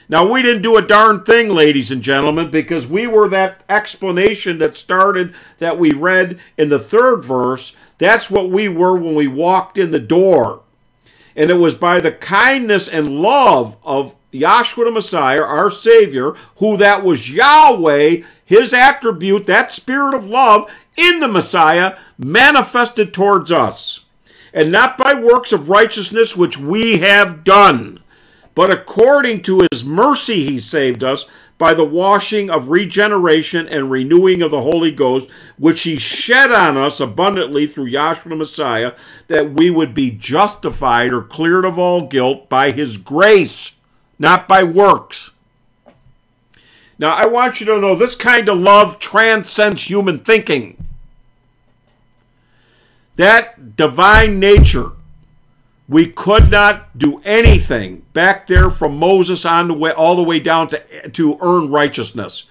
Now, we didn't do a darn thing, ladies and gentlemen, because we were that explanation that started that we read in the third verse. That's what we were when we walked in the door. And it was by the kindness and love of Yahshua the Messiah, our Savior, who that was Yahweh, his attribute, that spirit of love in the Messiah, manifested towards us. And not by works of righteousness which we have done, but according to his mercy he saved us by the washing of regeneration and renewing of the Holy Ghost, which he shed on us abundantly through Yahshua the Messiah, that we would be justified or cleared of all guilt by his grace, not by works. Now, I want you to know this kind of love transcends human thinking. That divine nature we could not do anything back there from Moses on the way all the way down to to earn righteousness.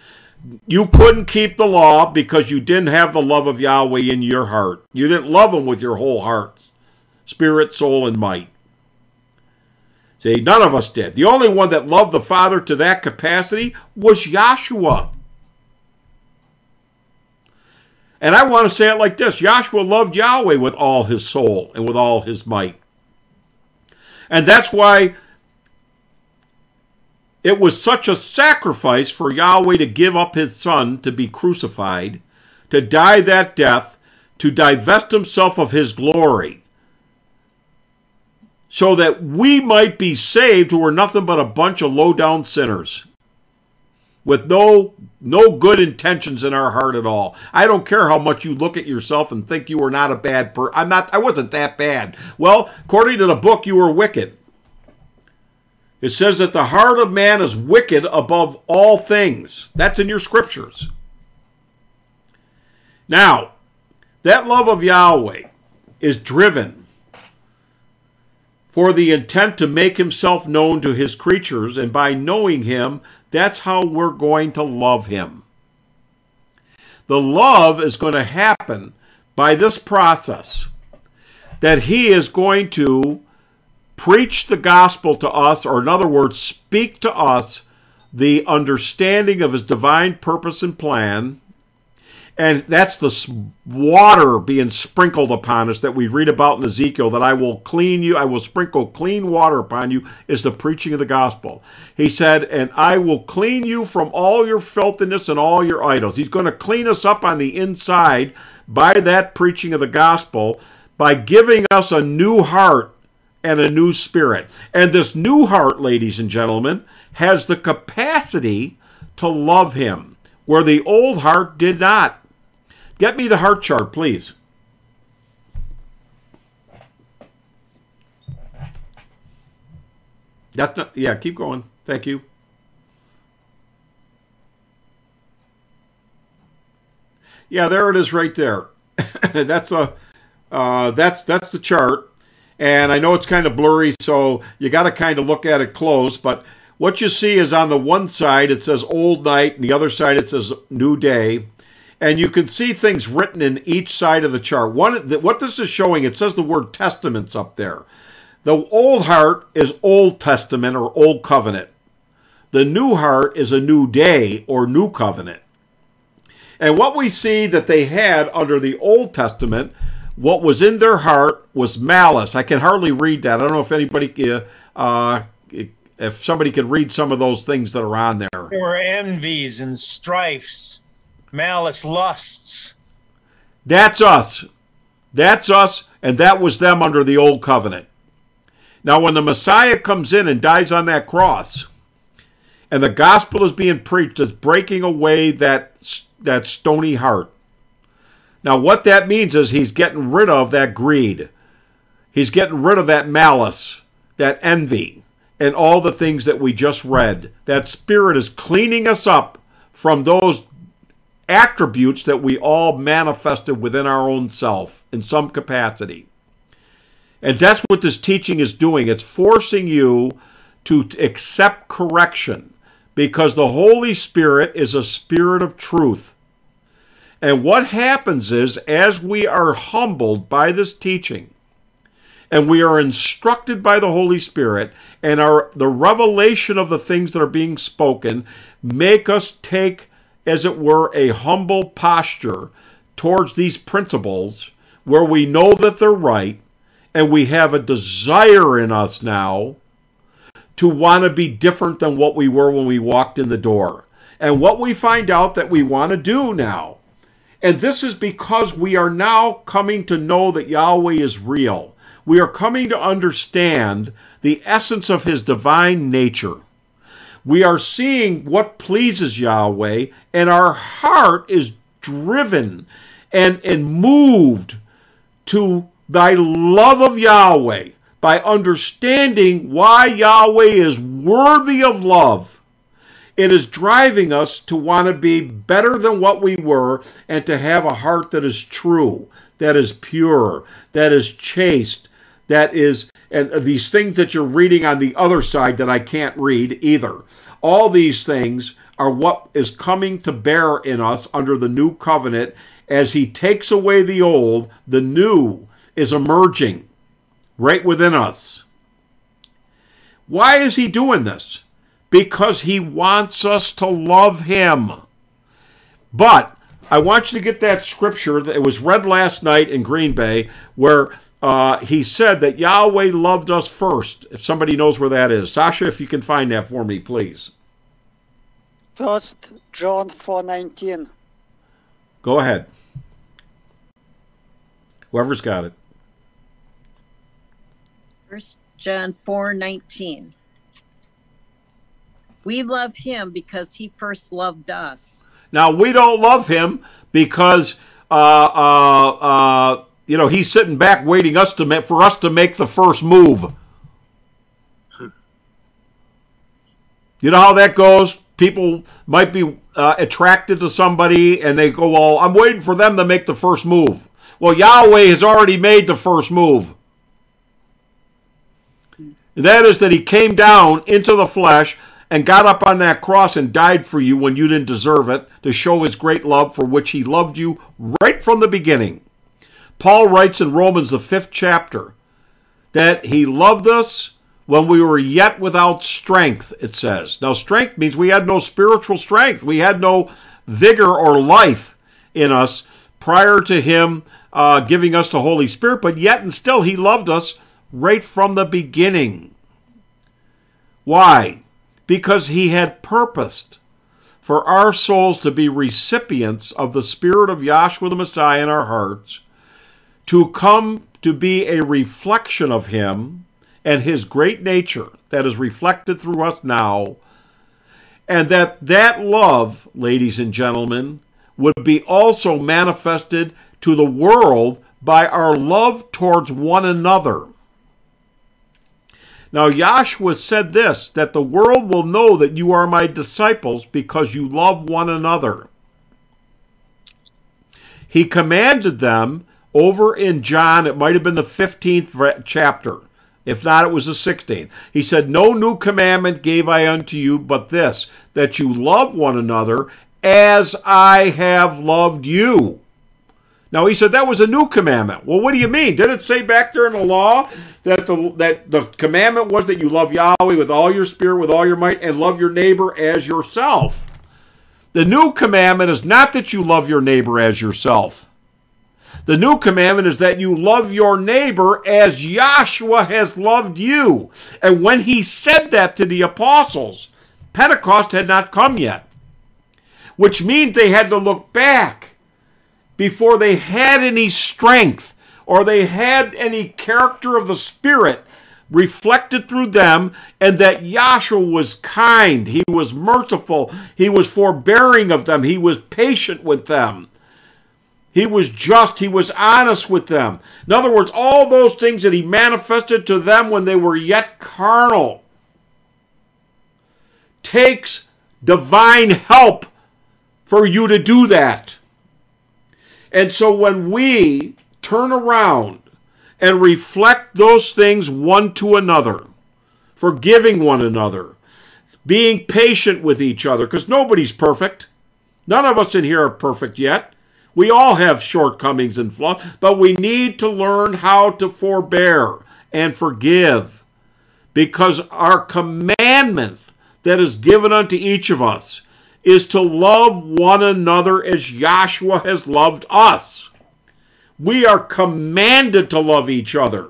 You couldn't keep the law because you didn't have the love of Yahweh in your heart. You didn't love him with your whole heart, spirit, soul, and might. See, none of us did. The only one that loved the Father to that capacity was Yahshua. And I want to say it like this Yahshua loved Yahweh with all his soul and with all his might. And that's why it was such a sacrifice for Yahweh to give up his son to be crucified, to die that death, to divest himself of his glory, so that we might be saved who are nothing but a bunch of low down sinners with no no good intentions in our heart at all. I don't care how much you look at yourself and think you are not a bad person. I'm not I wasn't that bad. Well, according to the book you were wicked. It says that the heart of man is wicked above all things. That's in your scriptures. Now, that love of Yahweh is driven for the intent to make himself known to his creatures, and by knowing him, that's how we're going to love him. The love is going to happen by this process that he is going to preach the gospel to us, or in other words, speak to us the understanding of his divine purpose and plan. And that's the water being sprinkled upon us that we read about in Ezekiel that I will clean you, I will sprinkle clean water upon you, is the preaching of the gospel. He said, And I will clean you from all your filthiness and all your idols. He's going to clean us up on the inside by that preaching of the gospel, by giving us a new heart and a new spirit. And this new heart, ladies and gentlemen, has the capacity to love him, where the old heart did not. Get me the heart chart, please. That's not, yeah, keep going. Thank you. Yeah, there it is right there. [LAUGHS] that's a uh, that's that's the chart. And I know it's kind of blurry, so you got to kind of look at it close. But what you see is on the one side it says old night, and the other side it says new day. And you can see things written in each side of the chart. One, what this is showing, it says the word testaments up there. The old heart is Old Testament or Old Covenant. The new heart is a new day or new covenant. And what we see that they had under the Old Testament, what was in their heart was malice. I can hardly read that. I don't know if anybody, uh, uh, if somebody can read some of those things that are on there. There were envies and strifes, malice, lusts. That's us. That's us, and that was them under the Old Covenant. Now, when the Messiah comes in and dies on that cross, and the gospel is being preached, it's breaking away that that stony heart. Now, what that means is he's getting rid of that greed. He's getting rid of that malice, that envy, and all the things that we just read. That spirit is cleaning us up from those attributes that we all manifested within our own self in some capacity. And that's what this teaching is doing. It's forcing you to accept correction because the Holy Spirit is a spirit of truth. And what happens is, as we are humbled by this teaching, and we are instructed by the Holy Spirit, and our the revelation of the things that are being spoken make us take, as it were, a humble posture towards these principles where we know that they're right, and we have a desire in us now to want to be different than what we were when we walked in the door. And what we find out that we want to do now. And this is because we are now coming to know that Yahweh is real. We are coming to understand the essence of his divine nature. We are seeing what pleases Yahweh, and our heart is driven and, and moved to thy love of Yahweh by understanding why Yahweh is worthy of love. It is driving us to want to be better than what we were and to have a heart that is true, that is pure, that is chaste, that is, and these things that you're reading on the other side that I can't read either. All these things are what is coming to bear in us under the new covenant as he takes away the old, the new is emerging right within us. Why is he doing this? Because he wants us to love him. But I want you to get that scripture that was read last night in Green Bay where uh, he said that Yahweh loved us first. If somebody knows where that is. Sasha, if you can find that for me, please. First John 4:19. Go ahead. Whoever's got it. First John 4 19. We love him because he first loved us. Now, we don't love him because, uh, uh, uh, you know, he's sitting back waiting us to make, for us to make the first move. [LAUGHS] You know how that goes? People might be uh, attracted to somebody and they go, Well, I'm waiting for them to make the first move. Well, Yahweh has already made the first move. And that is that he came down into the flesh and got up on that cross and died for you when you didn't deserve it to show his great love for which he loved you right from the beginning. Paul writes in Romans, the fifth chapter, that he loved us when we were yet without strength, it says. Now, strength means we had no spiritual strength, we had no vigor or life in us prior to him uh, giving us the Holy Spirit, but yet and still he loved us right from the beginning. Why? Because he had purposed for our souls to be recipients of the Spirit of Yahshua the Messiah in our hearts, to come to be a reflection of him and his great nature that is reflected through us now, and that that love, ladies and gentlemen, would be also manifested to the world by our love towards one another. Now, Yahshua said this that the world will know that you are my disciples because you love one another. He commanded them over in John, it might have been the 15th chapter, If not, it was the 16th. He said, No new commandment gave I unto you, but this, that you love one another as I have loved you. Now he said that was a new commandment. Well, what do you mean? Did it say back there in the law that the that the commandment was that you love Yahweh with all your spirit, with all your might, and love your neighbor as yourself? The new commandment is not that you love your neighbor as yourself. The new commandment is that you love your neighbor as Yahshua has loved you. And when he said that to the apostles, Pentecost had not come yet, which means they had to look back before they had any strength or they had any character of the Spirit reflected through them, and that Yahshua was kind, he was merciful, he was forbearing of them, he was patient with them. He was just. He was honest with them. In other words, all those things that he manifested to them when they were yet carnal takes divine help for you to do that. And so when we turn around and reflect those things one to another, forgiving one another, being patient with each other, because nobody's perfect. None of us in here are perfect yet. We all have shortcomings and flaws, but we need to learn how to forbear and forgive because our commandment that is given unto each of us is to love one another as Yahshua has loved us. We are commanded to love each other.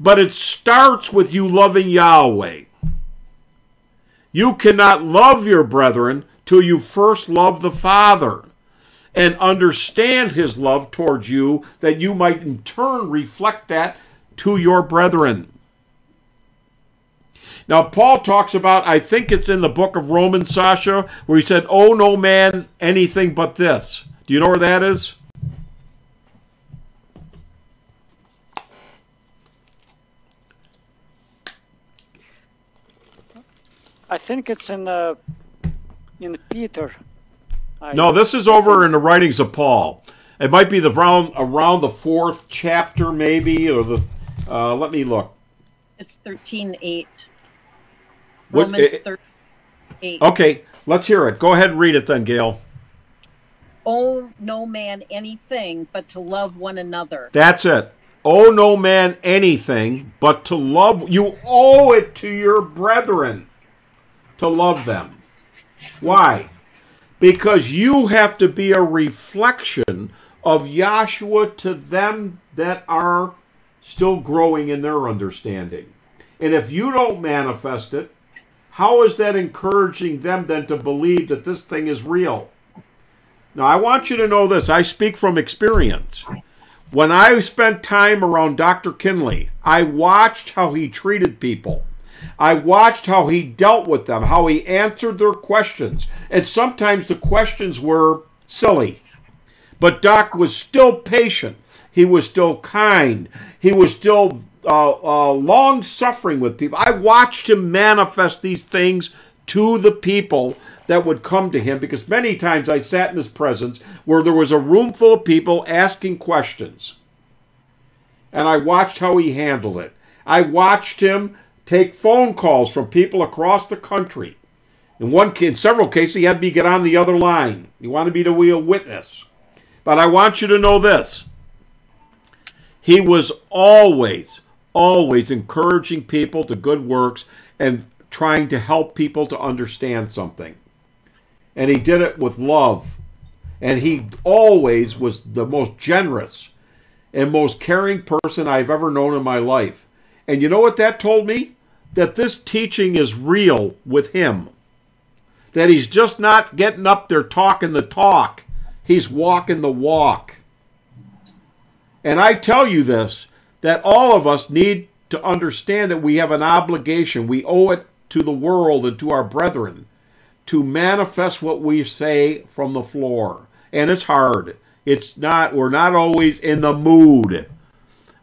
But it starts with you loving Yahweh. You cannot love your brethren till you first love the Father and understand his love towards you, that you might in turn reflect that to your brethren. Now, Paul talks about, I think it's in the book of Romans, Sasha, where he said, Oh, no man anything but this. Do you know where that is? I think it's in in Peter. I, No, this is over in the writings of Paul. It might be the around around the fourth chapter, maybe, or the. Uh, let me look. It's thirteen eight. What- Romans eh, thirteen eight. Okay, let's hear it. Go ahead and read it then, Gail. Owe no man anything but to love one another. That's it. Owe no man anything but to love. You owe it to your brethren to love them. Why? Because you have to be a reflection of Yahshua to them that are still growing in their understanding. And if you don't manifest it, how is that encouraging them then to believe that this thing is real? Now, I want you to know this. I speak from experience. When I spent time around Dr. Kinley, I watched how he treated people. I watched how he dealt with them, how he answered their questions. And sometimes the questions were silly. But Doc was still patient. He was still kind. He was still uh, uh, long suffering with people. I watched him manifest these things to the people that would come to him because many times I sat in his presence where there was a room full of people asking questions. And I watched how he handled it. I watched him take phone calls from people across the country. In one in several cases, he had me get on the other line. He wanted me to be a witness. But I want you to know this. He was always, always encouraging people to good works and trying to help people to understand something. And he did it with love. And he always was the most generous and most caring person I've ever known in my life. And you know what that told me? That this teaching is real with him. That he's just not getting up there talking the talk, he's walking the walk. And I tell you this that all of us need to understand that we have an obligation. We owe it to the world and to our brethren to manifest what we say from the floor. And it's hard. It's not, we're not always in the mood.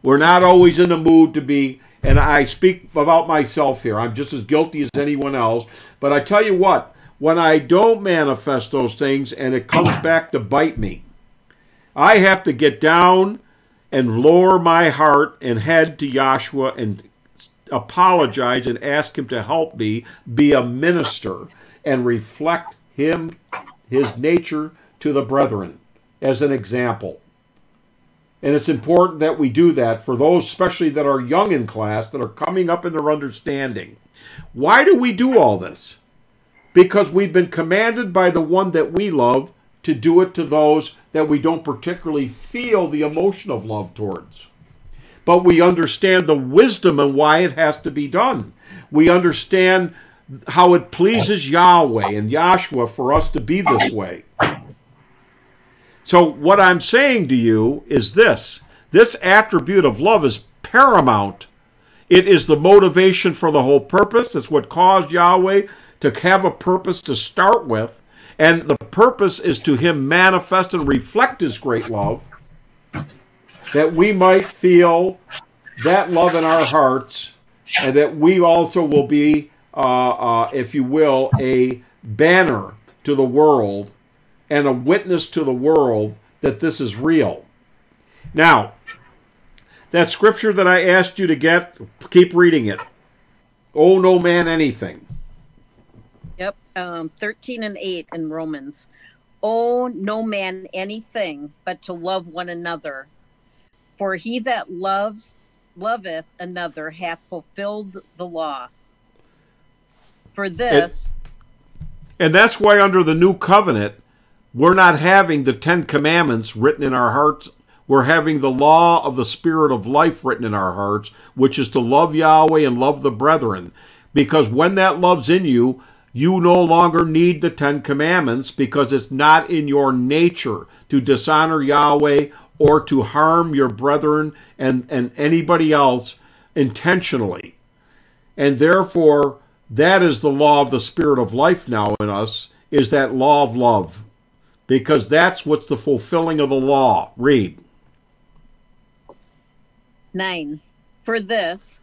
We're not always in the mood to be, and I speak about myself here. I'm just as guilty as anyone else. But I tell you what, when I don't manifest those things and it comes [COUGHS] back to bite me, I have to get down and lower my heart and head to Yahshua and apologize and ask him to help me be a minister and reflect him his nature to the brethren as an example. And it's important that we do that for those, especially that are young in class, that are coming up in their understanding. Why do we do all this? Because we've been commanded by the one that we love to do it to those that we don't particularly feel the emotion of love towards. But we understand the wisdom and why it has to be done. We understand how it pleases Yahweh and Yahshua for us to be this way. So, what I'm saying to you is this this attribute of love is paramount. It is the motivation for the whole purpose. It's what caused Yahweh to have a purpose to start with. And the purpose is to Him manifest and reflect His great love, that we might feel that love in our hearts, and that we also will be, uh, uh, if you will, a banner to the world and a witness to the world that this is real. Now, that scripture that I asked you to get, keep reading it. Oh, no man anything. Yep, um, 13 and 8 in Romans. Oh, no man anything but to love one another. For he that loves, loveth another, hath fulfilled the law. For this. And, and that's why, under the new covenant, we're not having the Ten Commandments written in our hearts. We're having the law of the Spirit of life written in our hearts, which is to love Yahweh and love the brethren. Because when that love's in you, you no longer need the Ten Commandments because it's not in your nature to dishonor Yahweh or to harm your brethren and, and anybody else intentionally. And therefore, that is the law of the Spirit of life now in us, is that law of love because that's what's the fulfilling of the law. Read. 9. For this,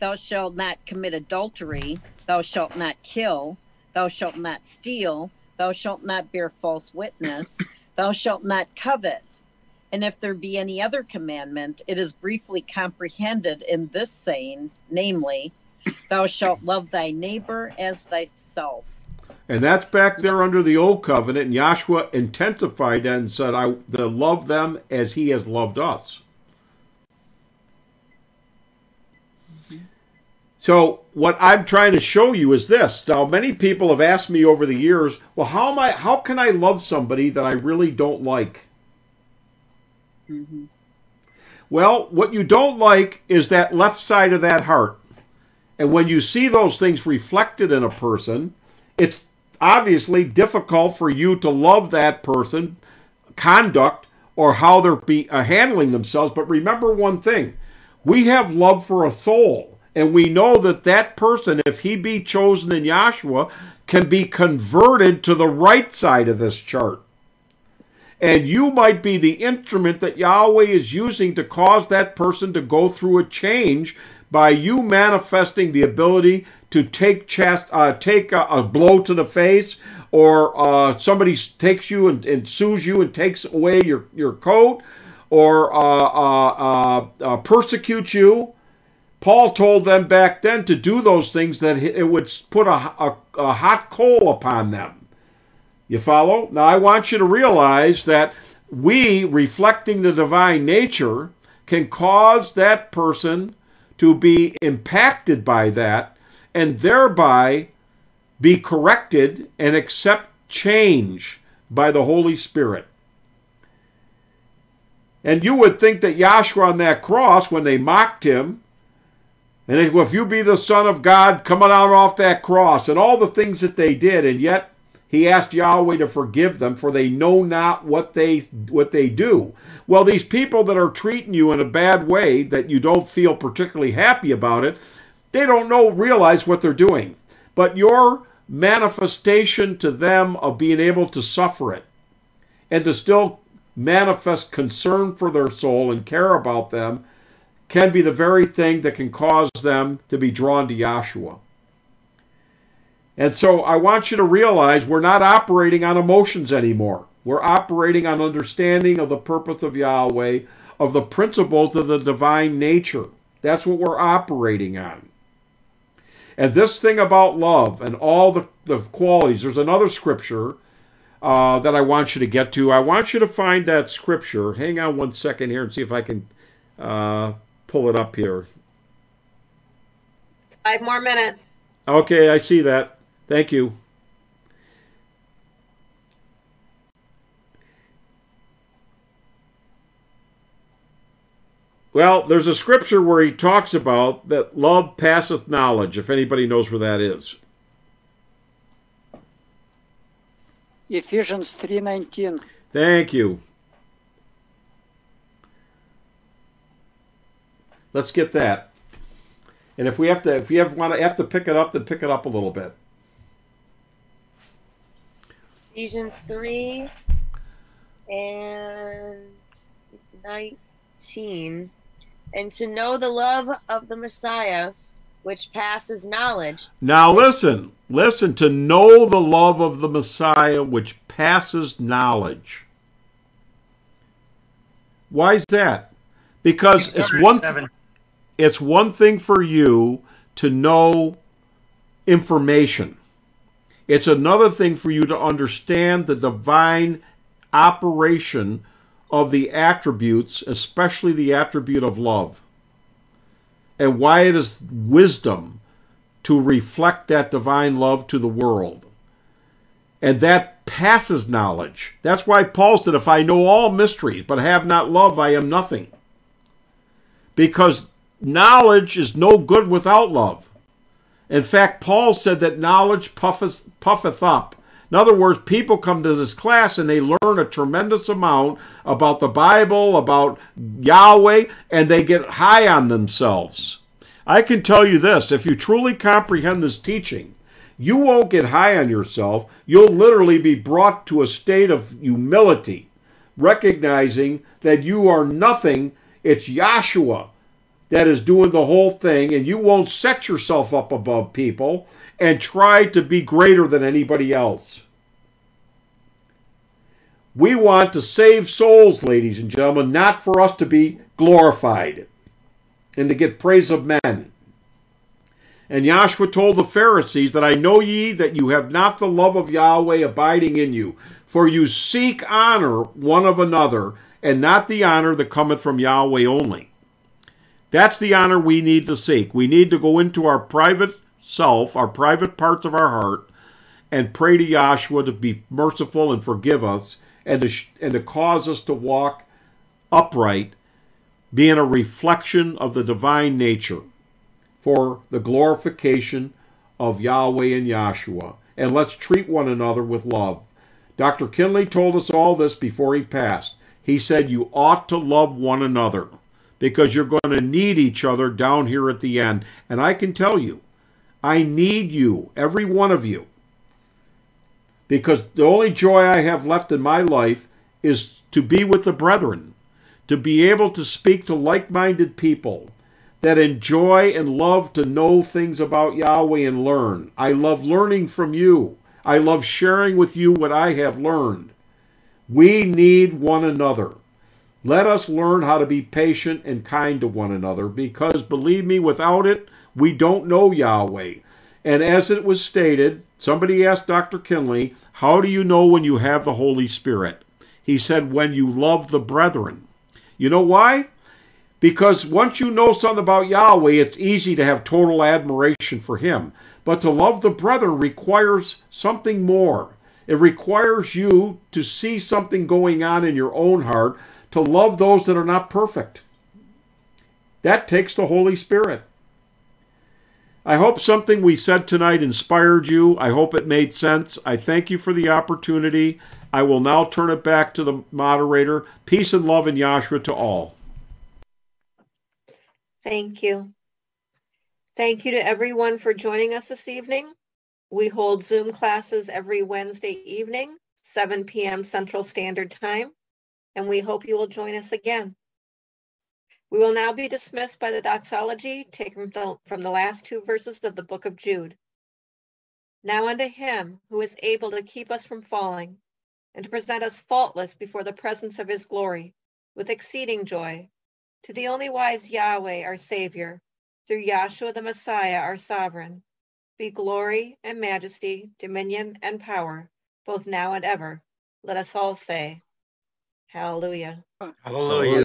thou shalt not commit adultery, thou shalt not kill, thou shalt not steal, thou shalt not bear false witness, thou shalt not covet. And if there be any other commandment, it is briefly comprehended in this saying, namely, thou shalt love thy neighbor as thyself. And that's back there under the old covenant. And Yahshua intensified that and said, I to love them as he has loved us. So what I'm trying to show you is this. Now, many people have asked me over the years, well, how am I how can I love somebody that I really don't like? Mm-hmm. Well, what you don't like is that left side of that heart. And when you see those things reflected in a person, it's obviously difficult for you to love that person, conduct, or how they're be, uh, handling themselves. But remember one thing we have love for a soul. And we know that that person, if he be chosen in Yahshua, can be converted to the right side of this chart. And you might be the instrument that Yahweh is using to cause that person to go through a change by you manifesting the ability to take chest, uh, take a, a, blow to the face, or uh, somebody takes you and, and, sues you and takes away your, your coat, or uh, uh, uh, uh, persecutes you. Paul told them back then to do those things that it would put a, a, a hot coal upon them. You follow? Now, I want you to realize that we, reflecting the divine nature, can cause that person to be impacted by that and thereby be corrected and accept change by the Holy Spirit. And you would think that Yahshua on that cross, when they mocked him, and if you be the Son of God, come on out off that cross, and all the things that they did, and yet he asked Yahweh to forgive them, for they know not what they what they do. Well, these people that are treating you in a bad way, that you don't feel particularly happy about it, they don't know, realize what they're doing. But your manifestation to them of being able to suffer it and to still manifest concern for their soul and care about them can be the very thing that can cause them to be drawn to Yahshua. And so I want you to realize we're not operating on emotions anymore. We're operating on understanding of the purpose of Yahweh, of the principles of the divine nature. That's what we're operating on. And this thing about love and all the, the qualities, there's another scripture uh, that I want you to get to. I want you to find that scripture. Hang on one second here and see if I can uh, pull it up here. Five more minutes. Okay, I see that. Thank you. Well, there's a scripture where he talks about that love passeth knowledge, if anybody knows where that is. Ephesians 3:19. Thank you. Let's get that. And if we have to, if you have want to have to pick it up, then pick it up a little bit. Ephesians 3 and 19. And to know the love of the Messiah, which passes knowledge. Now listen, listen to know the love of the Messiah, which passes knowledge. Why is that? Because it's one seven. it's one thing for you to know information. It's another thing for you to understand the divine operation of the attributes, especially the attribute of love, and why it is wisdom to reflect that divine love to the world. And that passes knowledge. That's why Paul said, If I know all mysteries but have not love, I am nothing. Because knowledge is no good without love. In fact, Paul said that knowledge puffeth, puffeth up. In other words, people come to this class and they learn a tremendous amount about the Bible, about Yahweh, and they get high on themselves. I can tell you this if you truly comprehend this teaching, you won't get high on yourself. You'll literally be brought to a state of humility, recognizing that you are nothing. It's Yahshua that is doing the whole thing, and you won't set yourself up above people and try to be greater than anybody else. We want to save souls, ladies and gentlemen, not for us to be glorified and to get praise of men. And Yahshua told the Pharisees that I know ye that you have not the love of Yahweh abiding in you, for you seek honor one of another, and not the honor that cometh from Yahweh only. That's the honor we need to seek. We need to go into our private self, our private parts of our heart, and pray to Yahshua to be merciful and forgive us, and to, and to cause us to walk upright, being a reflection of the divine nature for the glorification of Yahweh and Yahshua. And let's treat one another with love. Dr. Kinley told us all this before he passed. He said, You ought to love one another because you're going to need each other down here at the end. And I can tell you, I need you, every one of you, because the only joy I have left in my life is to be with the brethren, to be able to speak to like minded people that enjoy and love to know things about Yahweh and learn. I love learning from you. I love sharing with you what I have learned. We need one another. Let us learn how to be patient and kind to one another because, believe me, without it, we don't know Yahweh. And as it was stated, somebody asked Dr. Kinley, How do you know when you have the Holy Spirit? He said, When you love the brethren. You know why? Because once you know something about Yahweh, it's easy to have total admiration for Him. But to love the brethren requires something more. It requires you to see something going on in your own heart, to love those that are not perfect. That takes the Holy Spirit. I hope something we said tonight inspired you. I hope it made sense. I thank you for the opportunity. I will now turn it back to the moderator. Peace and love in Yahshua to all. Thank you. Thank you to everyone for joining us this evening. We hold Zoom classes every Wednesday evening, 7 p.m. Central Standard Time, and we hope you will join us again. We will now be dismissed by the doxology taken from- the last two verses of the book of Jude. Now unto him who is able to keep us from falling and to present us faultless before the presence of his glory with exceeding joy. To the only wise Yahweh, our Savior, through Yahshua the Messiah, our sovereign, be glory and majesty, dominion and power, both now and ever. Let us all say, Hallelujah. Hallelujah.